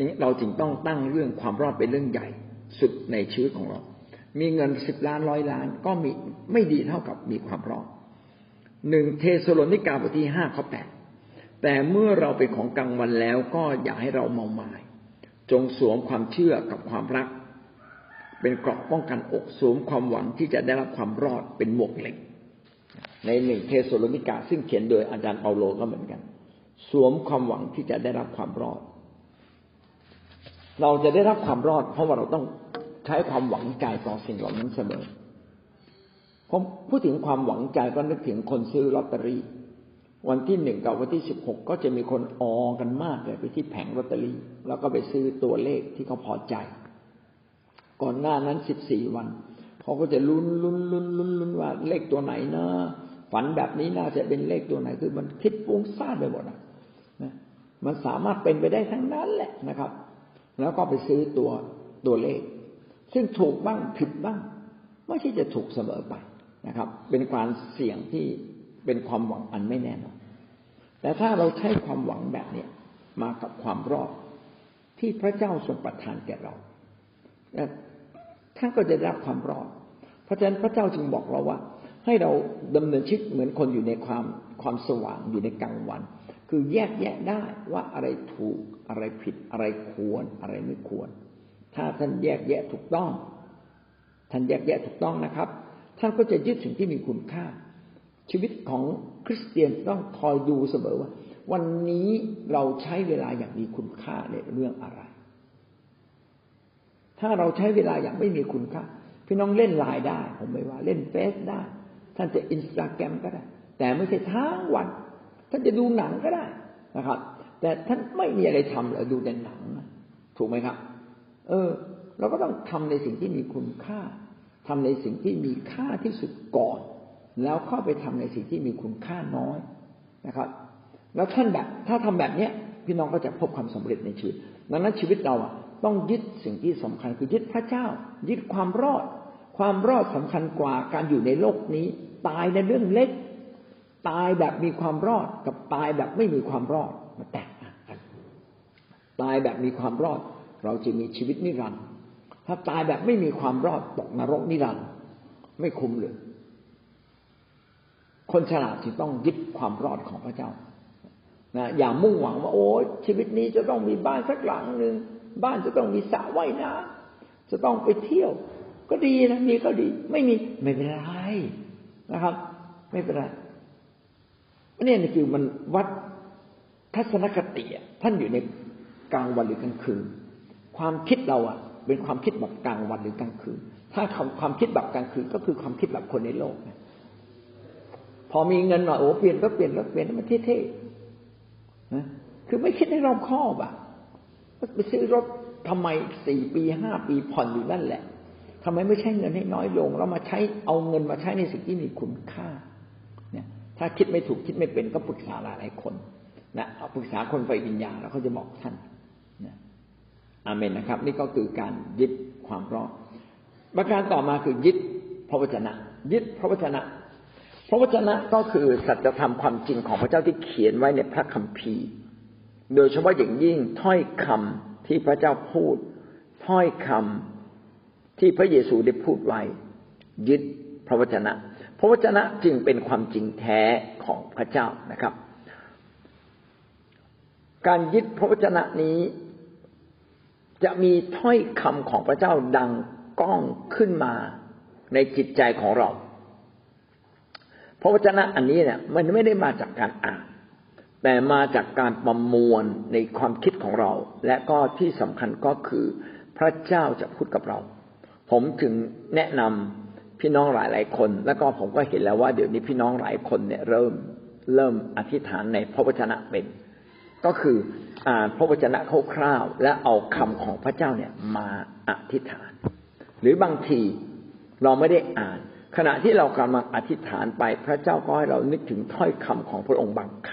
นี้เราจึงต้องตั้งเรื่องความรอดเป็นเรื่องใหญ่สุดในชีวิตของเรา มีเงินสิบล้านร้อยล้านก็มีไม่ดีเท่ากับมีความรอด หนึ่งเทสโลนิกาบทที่ห้าข้อแปดแต่เมื่อเราเป็นของกลางวันแล้วก็อย่าให้เราเมาหมาย จงสวมความเชื่อกับความรัก เป็นเกราะป้องกันอกสวมความหวังที่จะได้รับความรอดเป็นหมวกเหล็ก ในหนึ่งเทสโลนิกาซึ่งเขียนโดยอาจารย์เปาโลก็เหมือนกัน สวมความหวังที่จะได้รับความรอด เราจะได้รับความรอด เพราะว่าเราต้องใช้ความหวังใจต่อสิ่งเหล่านั้นเสมอ ผมพูดถึงความหวังใจก็นึกถึงคนซื้อลอตเตอรี่ วันที่หนึ่งกับวันที่สิบหกก็จะมีคนออกันมากเลยไปที่แผงลอตเตอรี่ แล้วก็ไปซื้อตัวเลขที่เขาพอใจ ก่อนหน้านั้นสิบสี่วันเขาก็จะลุ้นลุ้นลุ้นลุ้นลุ้นว่าเลขตัวไหนนะฝันแบบนี้น่าจะเป็นเลขตัวไหนคือมันคิดปุ้งซ่านไปหมดนะมันสามารถเป็นไปได้ทั้งนั้นแหละนะครับ แล้วก็ไปซื้อตัวตัวเลข ซึ่งถูกบ้างผิดบ้าง ไม่ใช่จะถูกเสมอไป นะครับ เป็นความเสี่ยงที่เป็นความหวังอันไม่แน่นอนแต่ถ้าเราใช้ความหวังแบบเนี้ยมากับความรอดที่พระเจ้าทรงประทานแก่เราท่านก็จะได้รับความรอด เพราะฉะนั้นพระเจ้าจึงบอกเราว่า ให้เราดำเนินชีวิตเหมือนคนอยู่ในความความสว่างอยู่ในกลางวัน คือแยกแยะได้ว่าอะไรถูกอะไรผิดอะไรควรอะไรไม่ควร ถ้าท่านแยกแยะถูกต้อง ท่านแยกแยะถูกต้องนะครับ ท่านก็จะยึดสิ่งที่มีคุณค่า ชีวิตของคริสเตียนต้องคอยดูเสมอว่า วันนี้เราใช้เวลาอย่างมีคุณค่าในเรื่องอะไร ถ้าเราใช้เวลาอย่างไม่มีคุณค่า พี่น้องเล่นไลน์ได้ผมไม่ว่า เล่นเฟซได้ ท่านจะอินสตาแกรมก็ได้ แต่ไม่ใช่ทั้งวัน ท่านจะดูหนังก็ได้นะครับ แต่ท่านไม่มีอะไรทำเลยดูแต่หนังถูกไหมครับ เออ เราก็ต้องทำในสิ่งที่มีคุณค่า ทำในสิ่งที่มีค่าที่สุดก่อน แล้วเข้าไปทำในสิ่งที่มีคุณค่าน้อยนะครับ แล้วท่านแบบถ้าทำแบบเนี้ยพี่น้องก็จะพบความสำเร็จในชีวิตดังนั้นชีวิตเราอะต้องยึดสิ่งที่สำคัญคือยึดพระเจ้า ยึดความรอด ความรอดสำคัญกว่าการอยู่ในโลกนี้ ตายในเรื่องเล็ก ตายแบบมีความรอดกับตายแบบไม่มีความรอดมันแตกต่างกัน ตายแบบมีความรอด เราจะมีชีวิตนิรันดร์ ถ้าตายแบบไม่มีความรอดตกนรกนิรันดร์ไม่คุ้มเลย คนฉลาดจึงต้องยึดความรอดของพระเจ้านะอย่ามุ่งหวังว่าโอ้ชีวิตนี้จะต้องมีบ้านสักหลังหนึ่งบ้านจะต้องมีสระว่ายน้ำจะต้องไปเที่ยว ก็ดีนะมีก็ดี ไม่มีไม่เป็นไรนะครับ ไม่เป็นไรนี่นี่คือมันวัดทัศนคติท่านอยู่ในกลางวันหรือกลางคืน ความคิดเราอะ เป็นความคิดแบบกลางวันหรือกลางคืน ถ้าความคิดแบบกลางคืนก็คือความคิดแบบคนในโลกพอมีเงินหน่อยโอ้เปลี่ยนก็เปลี่ยนก็เปลี่ยนมันเท่ๆนะคือไม่คิดให้รอบคอบอะไปซื้อรถทำไมสี่ปีห้าปีผ่อนอยู่นั่นแหละทำไมไม่ใช้เงินให้น้อยลง แล้วมาใช้เอาเงินมาใช้ในสิ่งที่มีคุณค่า เนี่ย ถ้าคิดไม่ถูกคิดไม่เป็นก็ปรึกษาหลายคนนะเอาปรึกษาคนไฟวิญญาณแล้วเขาจะบอกท่านนะ อาเมนนะครับ นี่ก็คือการยึดความรอดประการต่อมาคือยึดพระวจนะ ยึดพระวจนะ พระวจนะก็คือสัจธรรมความจริงของพระเจ้าที่เขียนไว้ในพระคัมภีร์ โดยเฉพาะอย่างยิ่งถ้อยคำที่พระเจ้าพูด ถ้อยคำที่พระเยซูได้พูดไว้ ยึดพระวจนะ พระวจนะจึงเป็นความจริงแท้ของพระเจ้านะครับ การยึดพระวจนะนี้ จะมีถ้อยคำของพระเจ้าดังก้องขึ้นมาในจิตใจของเรา พระวจนะอันนี้เนี่ย มันไม่ได้มาจากการอ่าน แต่มาจากการประมวลในความคิดของเรา และก็ที่สำคัญก็คือพระเจ้าจะพูดกับเรา ผมถึงแนะนำพี่น้องหลายหลายคน แล้วก็ผมก็เห็นแล้วว่าเดี๋ยวนี้พี่น้องหลายคนเนี่ยเริ่มเริ่มอธิษฐานในพระวจนะเป็น ก็คืออ่านพระวจนะคร่าวๆและเอาคำของพระเจ้าเนี่ยมาอธิษฐาน หรือบางทีเราไม่ได้อ่าน ขณะที่เรากำลังอธิษฐานไปพระเจ้าก็ให้เรานึกถึงถ้อยคำของพระองค์บางค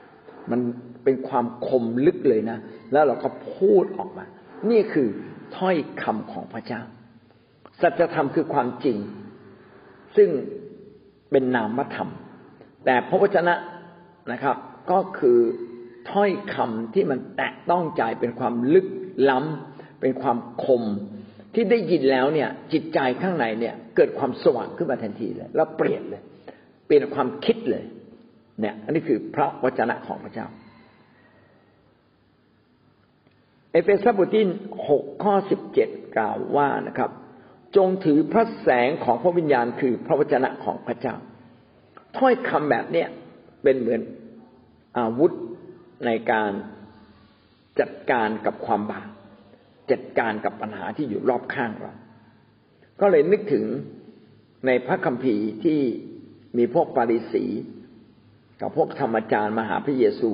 ำมันเป็นความคมลึกเลยนะ แล้วเราก็พูดออกมา นี่คือถ้อยคำของพระเจ้า สัจธรรมคือความจริง ซึ่งเป็นนามธรรม แต่พระวจนะนะครับ ก็คือ ถ้อยคำที่มันแตะต้องใจเป็นความลึกล้ำเป็นความคม ที่ได้ยินแล้วเนี่ย จิตใจข้างในเนี่ย เกิดความสว่างขึ้นมาทันทีเลย แล้วเปลี่ยนเลย เปลี่ยนความคิดเลย เนี่ย อันนี้คือพระวจนะของพระเจ้า เอเฟซัสบทที่หกข้อสิบเจ็ดกล่าวว่านะครับ จงถือพระแสงของพระวิญญาณคือพระวจนะของพระเจ้า ถ้อยคำแบบเนี้ยเป็นเหมือนอาวุธ ในการจัดการกับความบาปจัดการกับปัญหาที่อยู่รอบข้างเรา ก็เลยนึกถึงในพระคัมภีร์ที่มีพวกปาริสี กับพวกธรรมจารย์มาหาพระเยซู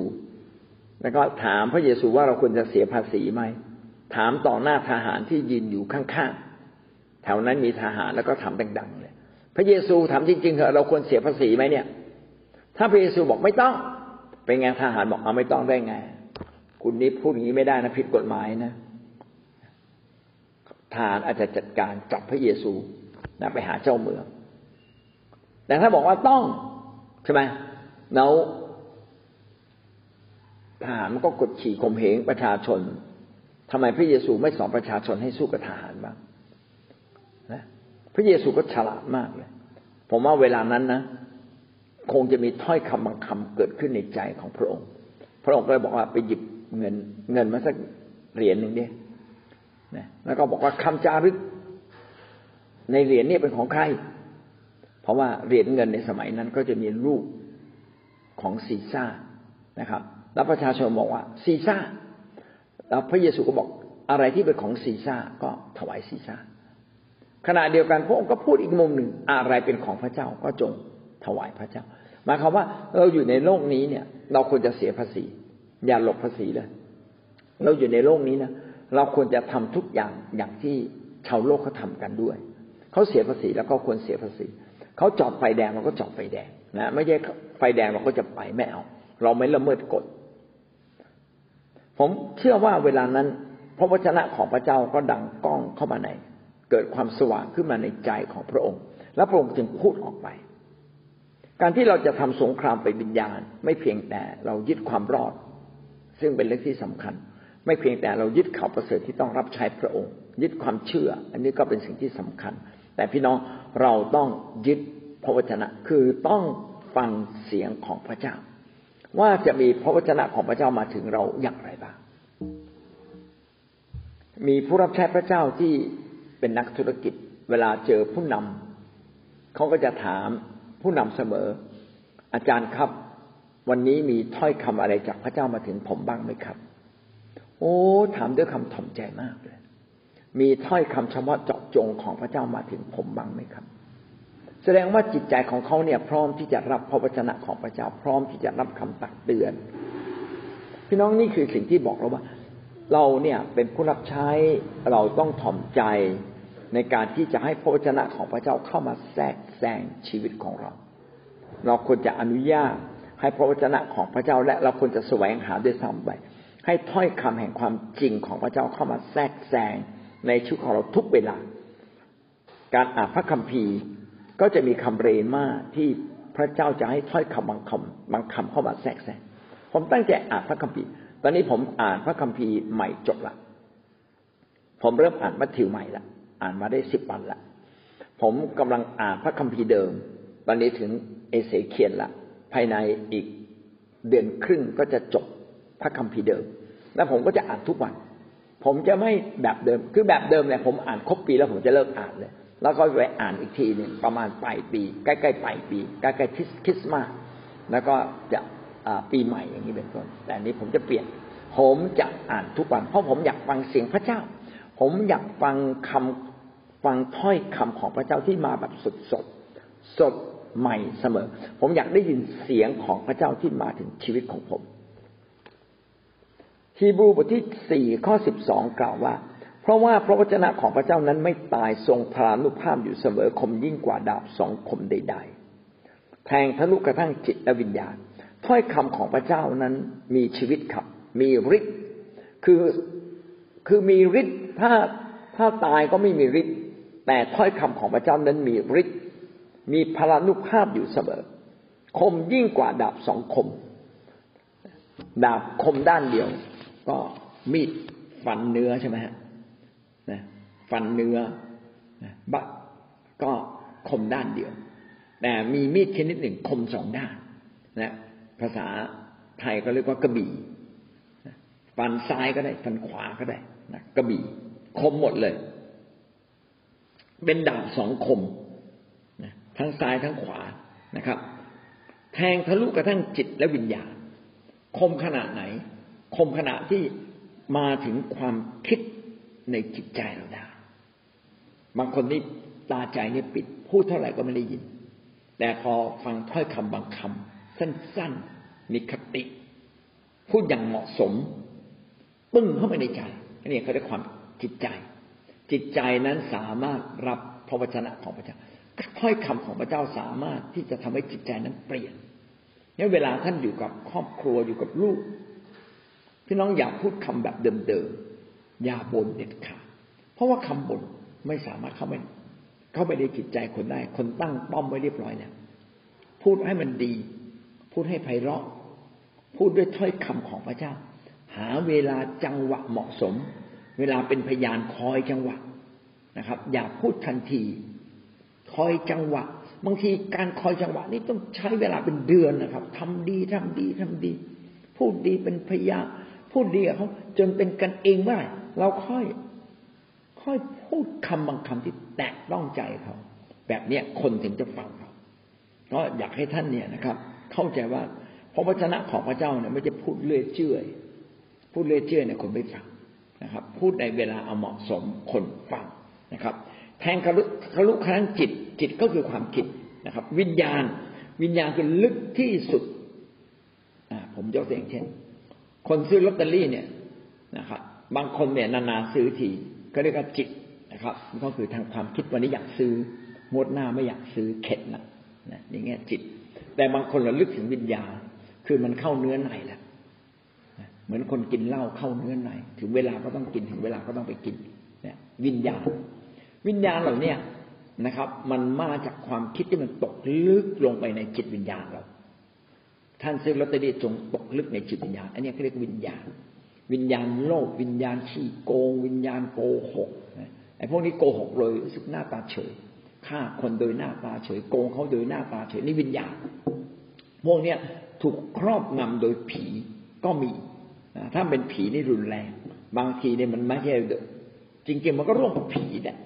แล้วก็ถามพระเยซูว่าเราควรจะเสียภาษีไหม ถามต่อหน้าทหารที่ยืนอยู่ข้างๆแถวนั้นมีทหารแล้วก็ถามดังๆเลยพระเยซูถามจริงๆเหรอเราควรเสียภาษีไหมเนี่ย ถ้าพระเยซูบอกไม่ต้อง เป็นไงทหารบอกเอาไม่ต้องได้ไง คุณนี้พูดอย่างนี้ไม่ได้นะผิดกฎหมายนะทหารอาจจะจัดการจับพระเยซูนะไปหาเจ้าเมือง แต่ถ้าบอกว่าต้องใช่ไหมแล้วทหารมันก็กดขี่ข่มเหงประชาชนทำไมพระเยซูไม่สอนประชาชนให้สู้กับทหารบ้างนะพระเยซูก็ฉลาดมากเลย ผมว่าเวลานั้นนะ คงจะมีถ้อยคำบางคำเกิดขึ้นในใจของพระองค์ พระองค์ก็เลยบอกว่าไปหยิบเงินเงินมาสักเหรียญหนึ่งเนี่ยแล้วก็บอกว่าคำจารึก ในเหรียญนี่เป็นของใคร เพราะว่าเหรียญเงินในสมัยนั้นก็จะมีรูปของซีซ่านะครับ แล้วประชาชนบอกว่าซีซ่า แล้วพระเยซูก็บอกอะไรที่เป็นของซีซ่าก็ถวายซีซ่า ขณะเดียวกันพระองค์ก็พูดอีกมุมหนึ่งอะไรเป็นของพระเจ้าก็จงถวายพระเจ้า หมายความว่าเราอยู่ในโลกนี้เนี่ย เราควรจะเสียภาษี อย่าหลบภาษีเลย เราอยู่ในโลกนี้นะเราควรจะทำทุกอย่างอย่างที่ชาวโลกเขาทากันด้วย เขาเสียภาษีแล้วก็ควรเสียภาษี เขาจอดไฟแดงเราก็จอดไฟแดงนะไม่ใช่ไฟแดงเราก็จะไปไม่เอา เราไม่ละเมิดกฎ ผมเชื่อว่าเวลานั้นพระวจนะของพระเจ้าก็ดังก้องเข้ามาใน เกิดความสว่างขึ้นมาในใจของพระองค์ และพระองค์จึงพูดออกไป การที่เราจะทำสงครามไปวิญญาณ ไม่เพียงแต่เรายึดความรอด ซึ่งเป็นเรื่องที่สำคัญ ไม่เพียงแต่เรายึดข่าวประเสริฐที่ต้องรับใช้พระองค์ ยึดความเชื่อ อันนี้ก็เป็นสิ่งที่สำคัญ แต่พี่น้องเราต้องยึดพระวจนะคือต้องฟังเสียงของพระเจ้า ว่าจะมีพระวจนะของพระเจ้ามาถึงเราอย่างไรบ้างมีผู้รับใช้พระเจ้าที่เป็นนักธุรกิจ เวลาเจอผู้นำเขาก็จะถาม ผู้นำเสมอ อาจารย์ครับ วันนี้มีถ้อยคำอะไรจากพระเจ้ามาถึงผมบ้างไหมครับ โอ้ถามด้วยคำถ่อมใจมากเลย มีถ้อยคำเฉพาะเจาะจงของพระเจ้ามาถึงผมบ้างไหมครับ แสดงว่าจิตใจของเขาเนี่ย พร้อมที่จะรับพระวจนะของพระเจ้า พร้อมที่จะรับคำตักเตือน พี่น้องนี่คือสิ่งที่บอกเราว่า เราเนี่ยเป็นผู้รับใช้เราต้องถ่อมใจในการที่จะให้พระวจนะของพระเจ้าเข้ามาแทรก แซงชีวิตของเรา เราควรจะอนุญาตให้พระวจนะของพระเจ้าและเราควรจะแสวงหาด้วยซ้ำไปให้ถ้อยคำแห่งความจริงของพระเจ้าเข้ามาแทรกแซงในชีวิตของเราทุกเวลา การอ่านพระคัมภีร์ก็จะมีคำเรมาที่พระเจ้าจะให้ถ้อยคำบางคำบางคำเข้ามาแทรกแซงผมตั้งใจอ่านพระคัมภีร์ ตอนนี้ผมอ่านพระคัมภีร์ใหม่จบละผมเริ่มอ่านมัทธิวใหม่ละอ่านมาได้สิบวันละ ผมกำลังอ่านพระคัมภีร์เดิม ตอนนี้ถึงเอเสเคียนละ ภายในอีกเดือนครึ่งก็จะจบพระคัมภีร์เดิม แล้วผมก็จะอ่านทุกวัน ผมจะไม่แบบเดิม คือแบบเดิมเนี่ยผมอ่านครบปีแล้วผมจะเลิกอ่านเลย แล้วก็ไปอ่านอีกทีหนึ่งประมาณปลายปี ใกล้ๆปลายปีใกล้ๆคริสต์มาสแล้วก็จะปีใหม่อย่างนี้เป็นต้น แต่นี้ผมจะเปลี่ยน ผมจะอ่านทุกวัน เพราะผมอยากฟังเสียงพระเจ้า ผมอยากฟังคำ ฟังถ้อยคำของพระเจ้าที่มาแบบสดสดสดใหม่เสมอ ผมอยากได้ยินเสียงของพระเจ้าที่มาถึงชีวิตของผมฮีบรูบทที่สี่ข้อสิบสองกล่าวว่า เพราะว่าพระวจนะของพระเจ้านั้นไม่ตายทรงพรานุภาพอยู่เสมอคมยิ่งกว่าดาบสองคมใด ๆ แทงทะลุกระทั่งจิตและวิญญาณ ถ้อยคำของพระเจ้านั้นมีชีวิตครับ มีฤทธิ์คือคือมีฤทธิ์ถ้าถ้าตายก็ไม่มีฤทธิ์ แต่ถ้อยคำของพระเจ้านั้นมีฤทธิ์มีพลานุภาพอยู่เสมอ คมยิ่งกว่าดาบสองคม ดาบคมด้านเดียว ก็มีดฟันเนื้อใช่ไหมฮะนะฟันเนื้อนะบะก็คมด้านเดียว แต่มีมีดชนิดหนึ่งคมสองด้านนะภาษาไทยก็เรียกว่ากระบี่ฟันซ้ายก็ได้ ฟันขวาก็ได้นะกระบี่คมหมดเลย เป็นดาบสองคมทั้งซ้ายทั้งขวานะครับ แทงทะลุกระทั่งจิตและวิญญาณ คมขนาดไหน คมขนาดที่มาถึงความคิดในจิตใจเราได้บางคนนี่ตาใจนี่ปิด พูดเท่าไหร่ก็ไม่ได้ยิน แต่พอฟังถ้อยคำบางคำสั้นๆ มีคติ พูดอย่างเหมาะสม ปึ้งเข้าไปในใจนี่เขาเรียกความจิตใจ จิตใจนั้นสามารถรับพระวจนะของพระเจ้าถ้อยคำของพระเจ้าสามารถที่จะทำให้จิตใจนั้นเปลี่ยนเนี่ยเวลาท่านอยู่กับครอบครัวอยู่กับลูก พี่น้องอย่าพูดคำแบบเดิมๆอย่าบ่นเด็ดขาดเพราะว่าคำบ่นไม่สามารถเข้าไปเข้าไปในจิตใจคนได้ คนตั้งป้อมไว้เรียบร้อยเนี่ยพูดให้มันดี พูดให้ไพเราะ พูดด้วยถ้อยคำของพระเจ้า หาเวลาจังหวะเหมาะสม เวลาเป็นพยานคอยจังหวะนะครับ อย่าพูดทันที คอยจังหวะ บางทีการคอยจังหวะนี้ต้องใช้เวลาเป็นเดือนนะครับทำดีทำดีทำดี พูดดีเป็นพยานพูดดีกับเขาจนเป็นกันเองเมื่อไหร่เราค่อย ค่อยพูดคำบางคำที่แตะต้องใจเขาแบบเนี้ยคนถึงจะฟังเราก็อยากให้ท่านเนี่ยนะครับ เข้าใจว่าพระวจนะของพระเจ้าเนี่ยไม่จะพูดเลื่อยเจื่อยพูดเลื่อยเจื่อยเนี่ยคนไม่ฟัง นะครับ พูดในเวลาเอาเหมาะสมคนฟังนะครับ แทงทะลุทะลุครั้งจิต จิตก็คือความคิดนะครับ วิญญาณ วิญญาณคือลึกที่สุดผมยกตัวอย่างเช่น คนซื้อลอตเตอรี่เนี่ยนะครับ บางคนเนี่ยนานๆซื้อทีก็เรียกว่าจิตนะครับก็คือทางความคิดวันนี้อยากซื้องวดหน้าไม่อยากซื้อเข็ดนะนะอย่างเงี้ยจิต แต่บางคนเระลึกถึงวิญญาณคือมันเข้าเนื้อในแล้ว เหมือนคนกินเหล้าเข้าเนื้อในถึงเวลาก็ต้องกินถึงเวลาก็ต้องไปกินเนี่ยวิญญาณ วิญญาณเหล่านี้นะครับ มันมาจากความคิดที่มันตกลึกลงไปในจิตวิญญาณเรา ท่านซื้อลอตเตอรี่จงตกลึกในจิตวิญญาณ อันนี้เขาเรียกวิญญาณ วิญญาณโลภวิญญาณขี้โกง วิญญาณโกหกไอ้พวกนี้โกหกเลยรู้สึกหน้าตาเฉยฆ่าคนโดยหน้าตาเฉยโกงเขาโดยหน้าตาเฉยนี่วิญญาณ พวกเนี้ยถูกครอบงำโดยผีก็มี ถ้าเป็นผีนี่รุนแรง บางทีเนี่ยมันไม่ใช่จริงๆมันก็ร่วมกับผีนี่ย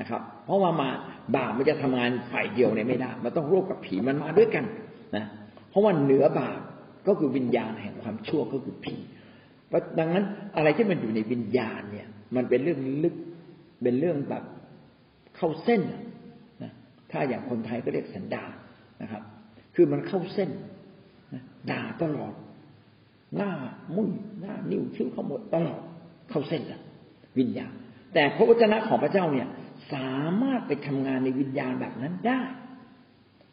นะครับ เพราะว่ามาบาปมันจะทำงานฝ่ายเดียวเนี่ยไม่ได้ มันต้องร่วมกับผีมันมาด้วยกันนะเพราะว่าเหนือบาปก็คือวิญญาณแห่งความชั่วก็คือผีดังนั้นอะไรที่มันอยู่ในวิญญาณเนี่ย มันเป็นเรื่องลึกเป็นเรื่องแบบเข้าเส้นนะถ้าอย่างคนไทยก็เรียกสันดานะครับ คือมันเข้าเส้นด่าตลอด หน้ามุ่ยหน้านิ้วคิ้วเข้าหมดตลอดเข้าเส้นละวิญญาณ แต่พระวจนะของพระเจ้าเนี่ย สามารถไปทำงานในวิญญาณแบบนั้นได้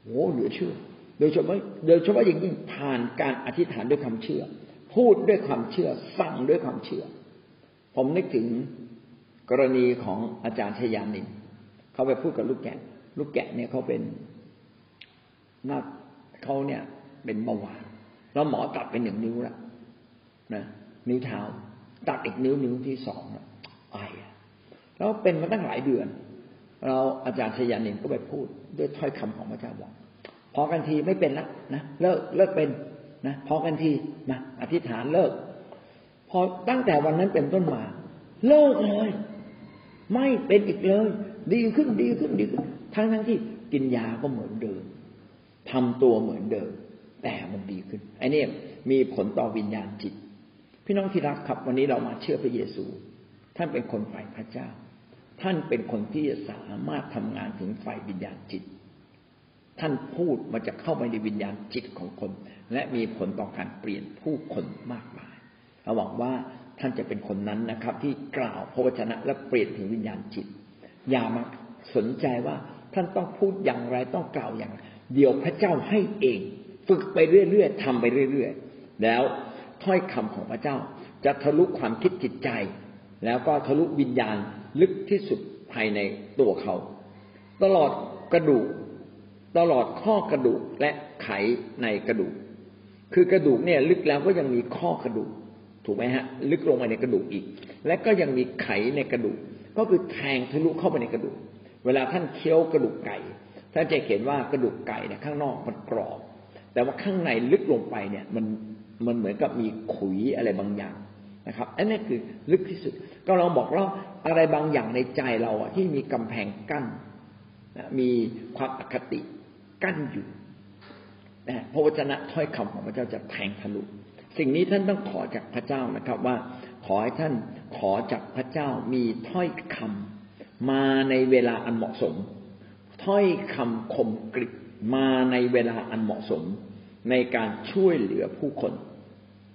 โอ้เหลือเชื่อ โดยเฉพาะโดยเฉพาะอย่างยิ่งผ่านการอธิษฐานด้วยความเชื่อ พูดด้วยความเชื่อสั่งด้วยความเชื่อ ผมนึกถึงกรณีของอาจารย์ชยานินเขาไปพูดกับลูกแกะ ลูกแกะเนี่ยเขาเป็นหน้าเขาเนี่ยเป็นเบาหวานแล้วหมอตัดไปหนึ่งนิ้วแล้ว นะนิ้วเท้าตัดอีกนิ้วนิ้วที่สองไอแล้วเป็นมาตั้งหลายเดือน เราอาจารย์ชยานินก็ไปพูดด้วยถ้อยคำของพระเจ้าบอกพอกันทีไม่เป็นแล้วนะเลิกเลิกเป็นนะพอกันทีมาอธิษฐานเลิก พอตั้งแต่วันนั้นเป็นต้นมา เลิกเลย ไม่เป็นอีกเลย ดีขึ้นดีขึ้นดีขึ้นทั้งทั้งที่กินยาก็เหมือนเดิมทำตัวเหมือนเดิม แต่มันดีขึ้นไอ้นี่มีผลต่อวิญญาณจิต พี่น้องที่รักครับวันนี้เรามาเชื่อพระเยซู ท่านเป็นคนฝ่ายพระเจ้า ท่านเป็นคนที่สามารถทำงานถึงฝ่ายวิญญาณจิต ท่านพูดมาจะเข้าไปในวิญญาณจิตของคน และมีผลต่อการเปลี่ยนผู้คนมากมายเราหวังว่าท่านจะเป็นคนนั้นนะครับ ที่กล่าวพระวจนะและเปลี่ยนถึงวิญญาณจิต อย่ามาสนใจว่าท่านต้องพูดอย่างไรต้องกล่าวอย่าง เดี๋ยวพระเจ้าให้เอง ฝึกไปเรื่อยๆทำไปเรื่อยๆ แล้ว ถ้อยคำของพระเจ้า จะทะลุความคิดจิตใจ แล้วก็ทะลุวิญญาณลึกที่สุดภายในตัวเขา ตลอดกระดูกตลอดข้อกระดูกและไขในกระดูก คือกระดูกเนี่ยลึกแล้วก็ยังมีข้อกระดูก ถูกไหมฮะ ลึกลงไปในกระดูกอีก และก็ยังมีไขในกระดูก ก็คือแทงทะลุเข้าไปในกระดูก เวลาท่านเคี้ยวกระดูกไก่ท่านจะเห็นว่ากระดูกไก่เนี่ยข้างนอกมันกรอบ แต่ว่าข้างในลึกลงไปเนี่ยมัน มันเหมือนกับมีขุยอะไรบางอย่างนะครับ อันนี้คือลึกที่สุด ก็เราบอกว่าอะไรบางอย่างในใจเราอะที่มีกำแพงกั้นมีความอคติกั้นอยู่นะพระวจนะถ้อยคำของพระเจ้าจะแทงทะลุ สิ่งนี้ท่านต้องขอจากพระเจ้านะครับ ว่าขอให้ท่านขอจากพระเจ้ามีถ้อยคำมาในเวลาอันเหมาะสม ถ้อยคำคมกริบมาในเวลาอันเหมาะสม ในการช่วยเหลือผู้คน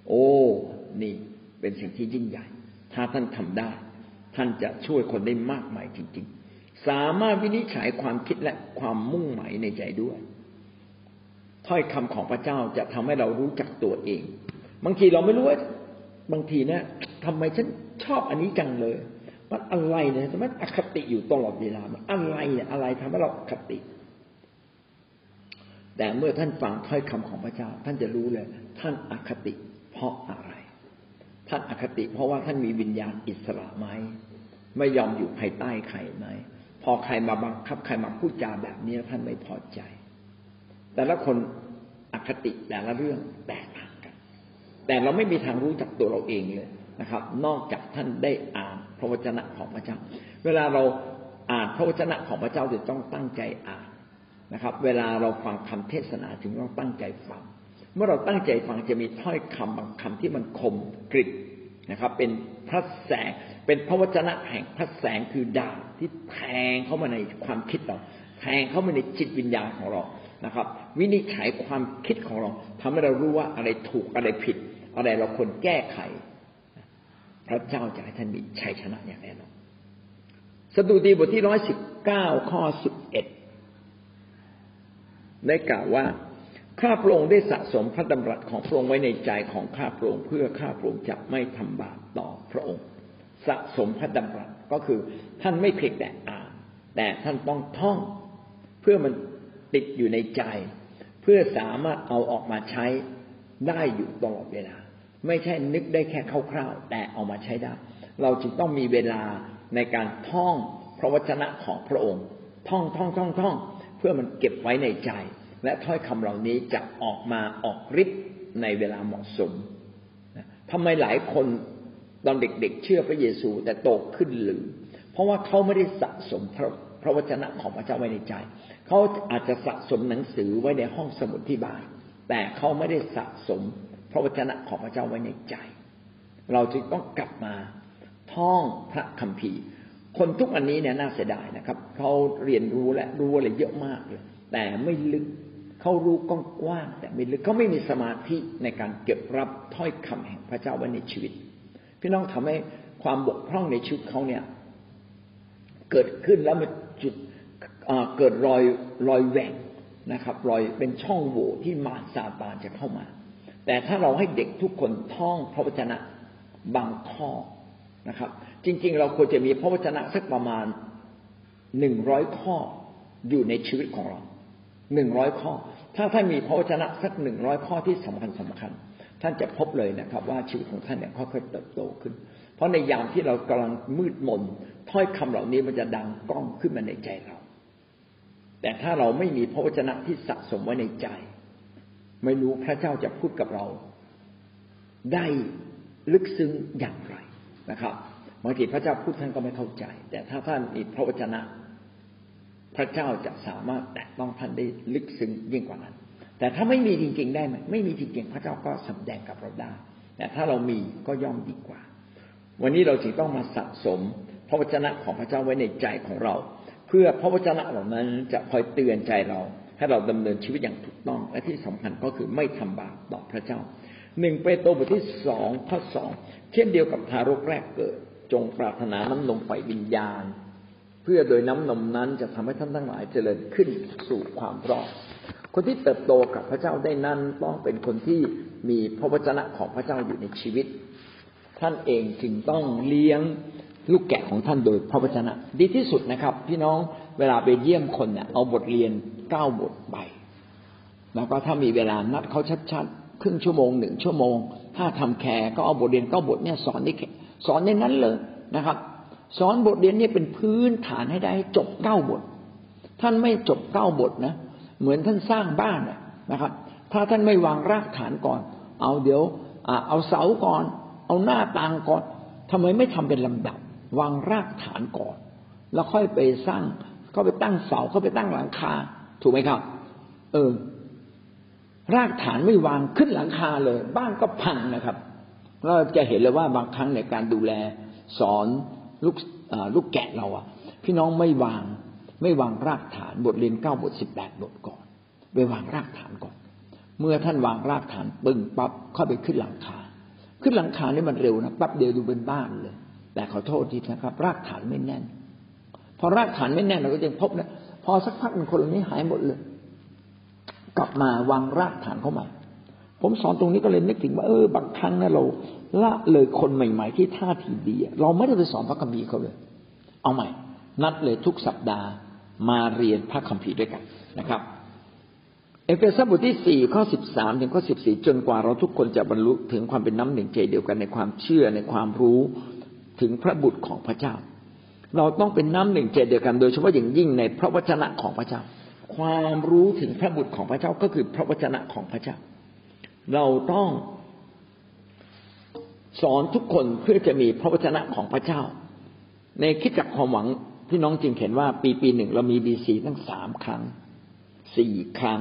โอ้ นี่เป็นสิ่งที่ยิ่งใหญ่ ถ้าท่านทำได้ ท่านจะช่วยคนได้มากมายจริง ๆ สามารถวินิจฉัยความคิดและความมุ่งหมายในใจด้วย ถ้อยคำของพระเจ้าจะทำให้เรารู้จักตัวเอง บางทีเราไม่รู้ว่าบางทีเนี่ยทำไมฉันชอบอันนี้จังเลยมันอะไรเนี่ยทำไมอคติอยู่ตลอดเวลามันอะไรเนี่ยอะไรทำให้เราอคติ แต่เมื่อท่านฟังถ้อยคำของพระเจ้า ท่านจะรู้เลย ท่านอคติ เพราะอะไร ท่านอคติ เพราะว่าท่านมีวิญญาณอิสระไหมไม่ยอมอยู่ภายใต้ใครไหมพอใครมาบังคับใครมาพูดจาแบบนี้ท่านไม่พอใจ แต่ละคนอคติแต่ละเรื่องแตกต่างกัน แต่เราไม่มีทางรู้จักตัวเราเองเลยนะครับ นอกจากท่านได้อ่านพระวจนะของพระเจ้า เวลาเราอ่านพระวจนะของพระเจ้าจะต้องตั้งใจอ่านนะครับ เวลาเราฟังคำเทศนาถึงต้องตั้งใจฟัง เมื่อเราตั้งใจฟังจะมีถ้อยคำบางคำที่มันคมกริบนะครับ เป็นพระแสง เป็นพระวจนะแห่งพระแสงคือดาบที่แทงเข้ามาในความคิดเราแทงเข้ามาในจิตวิญญาณของเรานะครับ วินิจฉัยความคิดของเราทำให้เรารู้ว่าอะไรถูกอะไรผิด อะไรเราควรแก้ไข พระเจ้าจะให้ท่านมีชัยชนะอย่างแน่นอนสดุดีบทที่ร้อยสิบเก้าข้อสิบเอ็ดได้กล่าวว่า ข้าพระองค์ได้สะสมพระดำรัสของพระองค์ไว้ในใจของข้าพระองค์เพื่อข้าพระองค์จะไม่ทำบาปต่อพระองค์ สะสมพระดำรัสก็คือท่านไม่เพียงแต่อ่าน แต่ท่านต้องท่องเพื่อมันติดอยู่ในใจ เพื่อสามารถเอาออกมาใช้ได้อยู่ตลอดเวลา ไม่ใช่นึกได้แค่คร่าวๆแต่เอามาใช้ได้ เราจึงต้องมีเวลาในการท่องพระวจนะของพระองค์ ท่องท่องท่องท่องเพื่อมันเก็บไว้ในใจ และถ้อยคำเหล่านี้จะออกมาออกฤทธิ์ในเวลาเหมาะสมทำไมหลายคนตอนเด็กๆ เชื่อพระเยซูแต่โตขึ้นลืมเพราะว่าเขาไม่ได้สะสมพระพระวจนะของพระเจ้าไว้ในใจ เขาอาจจะสะสมหนังสือไว้ในห้องสมุดที่บ้าน แต่เขาไม่ได้สะสมพระวจนะของพระเจ้าไว้ในใจ เราจึงต้องกลับมาท่องพระคัมภีร์ คนทุกวันนี้เนี่ยน่าเสียดายนะครับ เขาเรียนรู้และรู้อะไรเยอะมากเลย แต่ไม่ลึก เขารู้กกว้างแต่ไม่ลึกเขาไม่มีสมาธิในการเก็บรับถ้อยคำแห่งพระเจ้าไว้ในชีวิต พี่น้องทำให้ความบกพร่องในชีวิตเขาเนี่ย เกิดขึ้นแล้วมันจุดเกิดรอยรอยแหว่งนะครับ รอยเป็นช่องโหว่ที่มารซาตานจะเข้ามา แต่ถ้าเราให้เด็กทุกคนท่องพระวจนะบางข้อนะครับ จริง ๆ เราควรจะมีพระวจนะสักประมาณหนึ่งร้อยข้ออยู่ในชีวิตของเรา หนึ่งร้อยข้อ ถ้าท่านมีพระวจนะสักหนึ่งร้อยข้อที่สำคัญสำคัญ ท่านจะพบเลยนะครับ ว่าชีวิตของท่านเนี่ยค่อยๆเติบโตขึ้น เพราะในยามที่เรากำลังมืดมนถ้อยคำเหล่านี้มันจะดังก้องขึ้นมาในใจเรา แต่ถ้าเราไม่มีพระวจนะที่สะสมไว้ในใจ ไม่รู้พระเจ้าจะพูดกับเรา ได้ลึกซึ้งอย่างไรนะครับบางทีพระเจ้าพูดท่านก็ไม่เข้าใจ แต่ถ้าท่านมีพระวจนะ พระเจ้าจะสามารถแตะต้องท่านได้ลึกซึ้งยิ่งกว่านั้น แต่ถ้าไม่มีจริง ๆ ได้ไหมไม่มีจริงๆ พระเจ้าก็สำแดงกับเราได้แต่ถ้าเรามีก็ย่อมดีกว่า วันนี้เราจึงต้องมาสะสม พระวจนะของพระเจ้าไว้ในใจของเรา เพื่อพระวจนะเหล่านั้นจะคอยเตือนใจเรา ให้เราดำเนินชีวิตอย่างถูกต้อง และที่สำคัญก็คือไม่ทำบาปต่อพระเจ้าหนึ่งเปโตรบทที่สองข้อสองเช่นเดียวกับทารกแรกเกิด จงปรารถนาน้ำนมไฟวิญญาณ พื่อโดยน้ำนมนั้นจะทำให้ท่านทั้งหลายเจริญขึ้นสู่ความรอด คนที่เติบโตกับพระเจ้าได้นั้นต้องเป็นคนที่มีพระวจนะของพระเจ้าอยู่ในชีวิต ท่านเองจึงต้องเลี้ยงลูกแกะของท่านโดยพระวจนะ ดีที่สุดนะครับ พี่น้องเวลาไปเยี่ยมคนเนี่ยเอาบทเรียนเก้าบทไปแล้วก็ถ้ามีเวลานัดเขาชัดๆครึ่งชั่วโมงหนึ่งชั่วโมง ถ้าทำแคร์ก็เอาบทเรียนเก้าบทเนี่ยสอนนี่สอนในนั้นเลยนะครับ สอนบทเรียนนี้เป็นพื้นฐานให้ได้จบเก้าบท ท่านไม่จบเก้าบทนะ เหมือนท่านสร้างบ้านนะครับ ถ้าท่านไม่วางรากฐานก่อน เอาเดี๋ยวเอาเสาก่อน เอาหน้าต่างก่อนทำไมไม่ทำเป็นลำดับ วางรากฐานก่อน แล้วค่อยไปสร้างก็ไปตั้งเสาก็ไปตั้งหลังคา ถูกไหมครับ เออ รากฐานไม่วางขึ้นหลังคาเลย บ้านก็พังนะครับ เราจะเห็นเลยว่าบางครั้งในการดูแลสอน ลูกลูกแกะเราอะ พี่น้องไม่วางไม่วางรากฐานบทเรียนเก้าบทสิบแปดบทก่อนไปวางรากฐานก่อน เมื่อท่านวางรากฐานปึ้งปั๊บเข้าไปขึ้นหลังคา ขึ้นหลังคานี่มันเร็วนะปั๊บเดียวดูเป็นบ้านเลย แต่ขอโทษทีนะครับ รากฐานไม่แน่น พอรากฐานไม่แน่นเราก็จะพบนะพอสักพักมันคนเหล่านี้หายหมดเลย กลับมาวางรากฐานเข้ามาผมสอนตรงนี้ก็เลยนึกถึงว่าเออบางครั้งนะเรา ละเลยคนใหม่ ๆ ที่ท่าทีดีเราไม่ได้ไปสอนพระคัมภีร์เขาเลย เอาใหม่ นัดเลยทุกสัปดาห์มาเรียนพระคัมภีร์ด้วยกันนะครับ เอเฟซัสบทที่สี่ข้อสิบสามถึงข้อสิบสี่จนกว่าเราทุกคนจะบรรลุถึงความเป็นน้ำหนึ่งใจเดียวกันในความเชื่อในความรู้ถึงพระบุตรของพระเจ้า เราต้องเป็นน้ำหนึ่งใจเดียวกัน โดยเฉพาะอย่างยิ่งในพระวจนะของพระเจ้า ความรู้ถึงพระบุตรของพระเจ้าก็คือพระวจนะของพระเจ้า เราต้อง สอนทุกคนเพื่อจะมีพระวจนะของพระเจ้า ในคิดจักความหวังพี่น้องจึงเห็นว่าปีปีหนึ่งเรามีบีซีตั้งสามครั้งสี่ครั้ง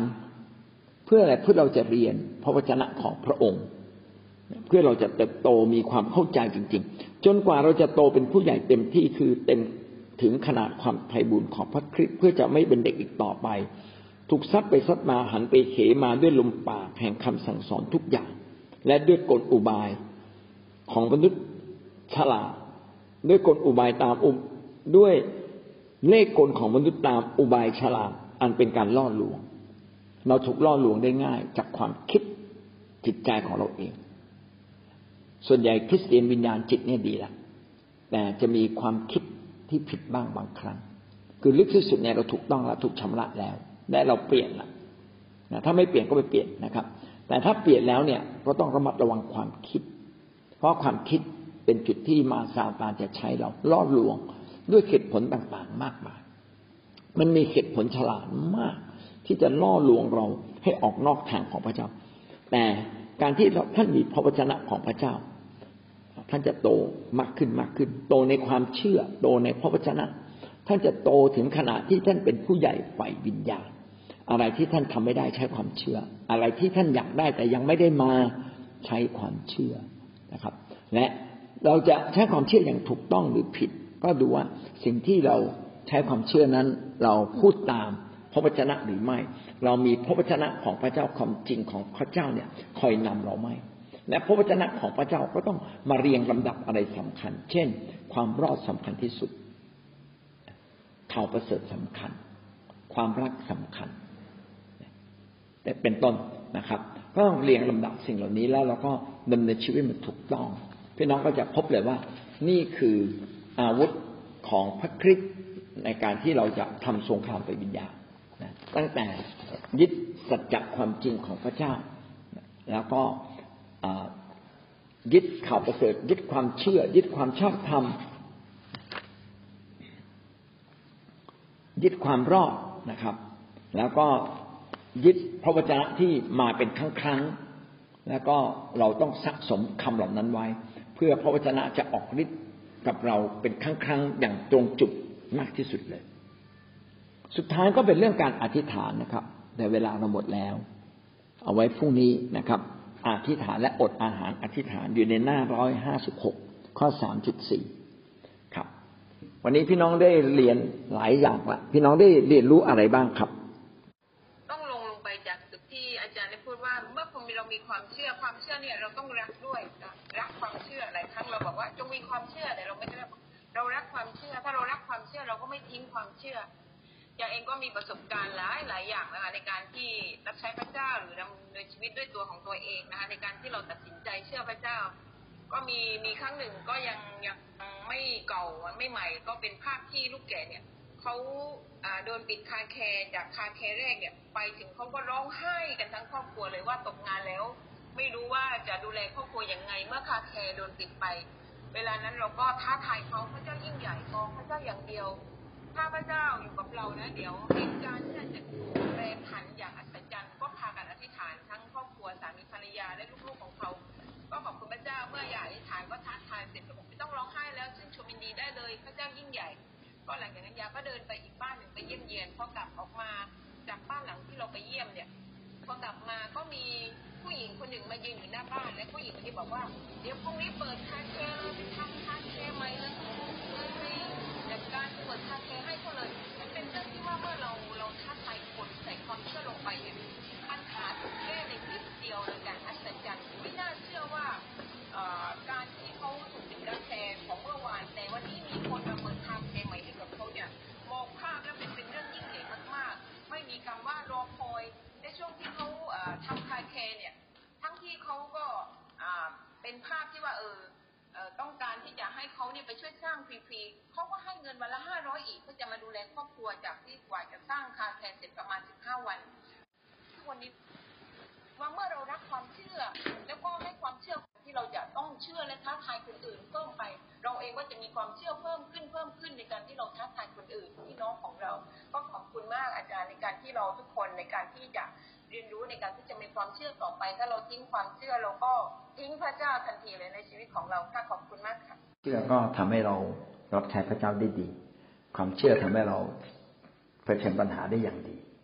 เพื่ออะไรเพื่อเราจะเรียนพระวจนะของพระองค์ เพื่อเราจะเติบโตมีความเข้าใจจริง ๆ จนกว่าเราจะโตเป็นผู้ใหญ่เต็มที่คือเต็มถึงขนาดความไพบุญของพระคริสต์เพื่อจะไม่เป็นเด็กอีกต่อไป ถูกซัดไปซัดมาหันไปเขมาด้วยลมปากแห่งคำสั่งสอนทุกอย่าง และด้วยกลอุบาย ของมนุษย์ฉลาดด้วยกลอุบายตามอุด้วยเลขกลของมนุษย์ตามอุบายฉลาดอันเป็นการล่อลวง เราถูกล่อลวงได้ง่ายจากความคิดจิตใจของเราเอง ส่วนใหญ่คริสเตียนวิญญาณจิตเนี่ยดีละแต่จะมีความคิดที่ผิดบ้างบางครั้ง คือลึกที่สุดเนี่ยเราถูกต้องแล้วถูกชำระแล้วและเราเปลี่ยนละนะถ้าไม่เปลี่ยนก็ไปเปลี่ยนนะครับ แต่ถ้าเปลี่ยนแล้วเนี่ยก็ต้องระมัดระวังความคิด เพราะความคิดเป็นจุดที่มาซาตานจะใช้เราล่อลวงด้วยเหตุผลต่างๆมากมาย มันมีเหตุผลฉลาดมาก ที่จะล่อลวงเราให้ออกนอกทางของพระเจ้า แต่การที่ท่านมีพระวจนะของพระเจ้า ท่านจะโตมากขึ้นมากขึ้น โตในความเชื่อ โตในพระวจนะ ท่านจะโตถึงขนาดที่ท่านเป็นผู้ใหญ่ฝ่ายวิญญาณ อะไรที่ท่านทำไม่ได้ใช้ความเชื่อ อะไรที่ท่านอยากได้แต่ยังไม่ได้มาใช้ความเชื่อ นะครับ และเราจะใช้ความเชื่ออย่างถูกต้องหรือผิด ก็ดูว่าสิ่งที่เราใช้ความเชื่อนั้น เราพูดตามพระวจนะหรือไม่ เรามีพระวจนะของพระเจ้าความจริงของพระเจ้าเนี่ยคอยนำเราไหมและพระวจนะของพระเจ้าก็ต้องมาเรียงลำดับอะไรสำคัญ เช่น ความรอดสำคัญที่สุดข่าวประเสริฐสำคัญ ความรักสำคัญ แต่เป็นต้นนะครับ ก็ต้องเรียงลำดับสิ่งเหล่านี้แล้วเราก็ดำเนินชีวิตมันถูกต้องพี่น้องก็จะพบเลยว่านี่คืออาวุธของพระคริสต์ในการที่เราจะทำสงครามไปวิญญาณตั้งแต่ยึดสัจจะความจริงของพระเจ้า แล้วก็ยึดข่าวประเสริฐยึดความเชื่อ ยึดความชอบธรรมยึดความรอดนะครับ แล้วก็ ยึดพระวจนะที่มาเป็นครั้งครั้งแล้วก็เราต้องสะสมคำเหล่านั้นไว้ เพื่อพระวจนะจะออกฤทธิ์กับเราเป็นครั้งครั้งอย่างตรงจุดมากที่สุดเลย สุดท้ายก็เป็นเรื่องการอธิษฐานนะครับ แต่เวลาเราหมดแล้ว เอาไว้พรุ่งนี้นะครับอธิษฐานและอดอาหารอธิษฐานอยู่ในหน้าร้อยห้าสิบหกข้อสามจุดสี่ครับ วันนี้พี่น้องได้เรียนหลายอย่างละพี่น้องได้เรียนรู้อะไรบ้างครับ ต้องลงลงไปจากจุดที่อาจารย์ได้พูดว่าเมื่อเรามีความเชื่ อเนี่ยเราต้องรักด้วยรักความเชื่อหลายครั้งเราบอกว่าจงมีความเชื่อแต่เราไม่ได้เรารักความเชื่อ ถ้าเรารักความเชื่อเราก็ไม่ทิ้งความเชื่อ อย่างเองก็มีประสบการณ์หลายหลายอย่างนะคะในการที่รับใช้พระเจ้าหรือดำเนินชีวิตด้วยตัวของตัวเองนะคะในการที่เราตัดสินใจเชื่อพระเจ้า ก็มีมีครั้งหนึ่งก็ยังยังไม่เก่าไม่ใหม่ ก็เป็นภาพที่ลูกแก่เนี่ยเขาโดนปิดคาแคร์จากคาแคร์แรกเนี่ยไปถึงเขาก็ร้องไห้กันทั้งครอบครัวเลยว่าตกงานแล้ว ไม่รู้ว่าจะดูแลครอบครัวยังไง เมื่อคาแคร์โดนปิดไป เวลานั้นเราก็ท้าทายเขาพระเจ้ายิ่งใหญ่มองพระเจ้าอย่างเดียวถ้าพระเจ้าอยู่กับเรานะเดี๋ยวเหตุการณ์ที่จะแปรผันอย่างอัศจรรย์ก็พากันอธิษฐานทั้งครอบครัวสามีภรรยาและลูกๆของเขาก็ขอบคุณพระเจ้าเมื่ออยากอธิษฐานก็ท้าทายเสร็จก็บอกไม่ต้องร้องไห้แล้วซึ่งชมยินดีได้เลย พระเจ้ายิ่งใหญ่ ก็หลังจากนั้นยาก็เดินไปอีกบ้านหนึ่งไปเยี่ยมเยียนพอกลับออกมาจากบ้านหลังที่เราไปเยี่ยมเนี่ย พอกลับมาก็มีผู้หญิงคนหนึ่งมายืนอยู่หน้าบ้านและผู้หญิงคนนี้บอกว่า เดี๋ยวพรุ่งนี้เปิดคาเฟ่เลยไปทำคาเฟ่ไหม่เลยเลยจัดการเปิดคาเฟ่ให้เขาเลยมันเป็นเรื่องที่ว่าเมื่อเราเราท้าทายคนใส่ความเชื่อลงไปเนี่ย เป็นภาพที่ว่าเออต้องการที่จะให้เขาเนี่ยไปช่วยสร้างฟรีๆเขาก็ให้เงินวันละห้าร้อยอีกเพื่อจะมาดูแลครอบครัวจากที่กว่าจะสร้างคาแคร์เสร็จประมาณสิบห้าวันวันนี้ว่าเมื่อเรารักความเชื่อ แล้วก็ให้ความเชื่อที่เราจะต้องเชื่อและท้าทายคนอื่นเพิ่มไป เราเองก็จะมีความเชื่อเพิ่มขึ้นเพิ่มขึ้นในการที่เราท้าทายคนอื่นพี่น้องของเรา ก็ขอบคุณมากอาจารย์ในการที่เราทุกคนในการที่จะ เรียนรู้ในการที่จะมีความเชื่อต่อไป ถ้าเราทิ้งความเชื่อเราก็ทิ้งพระเจ้าทันทีเลยในชีวิตของเราค่ะขอบคุณมากค่ะเชื่อก็ทำให้เรารับใช้พระเจ้าได้ดี ความเชื่อทำให้เราเผชิญปัญหาได้อย่างดี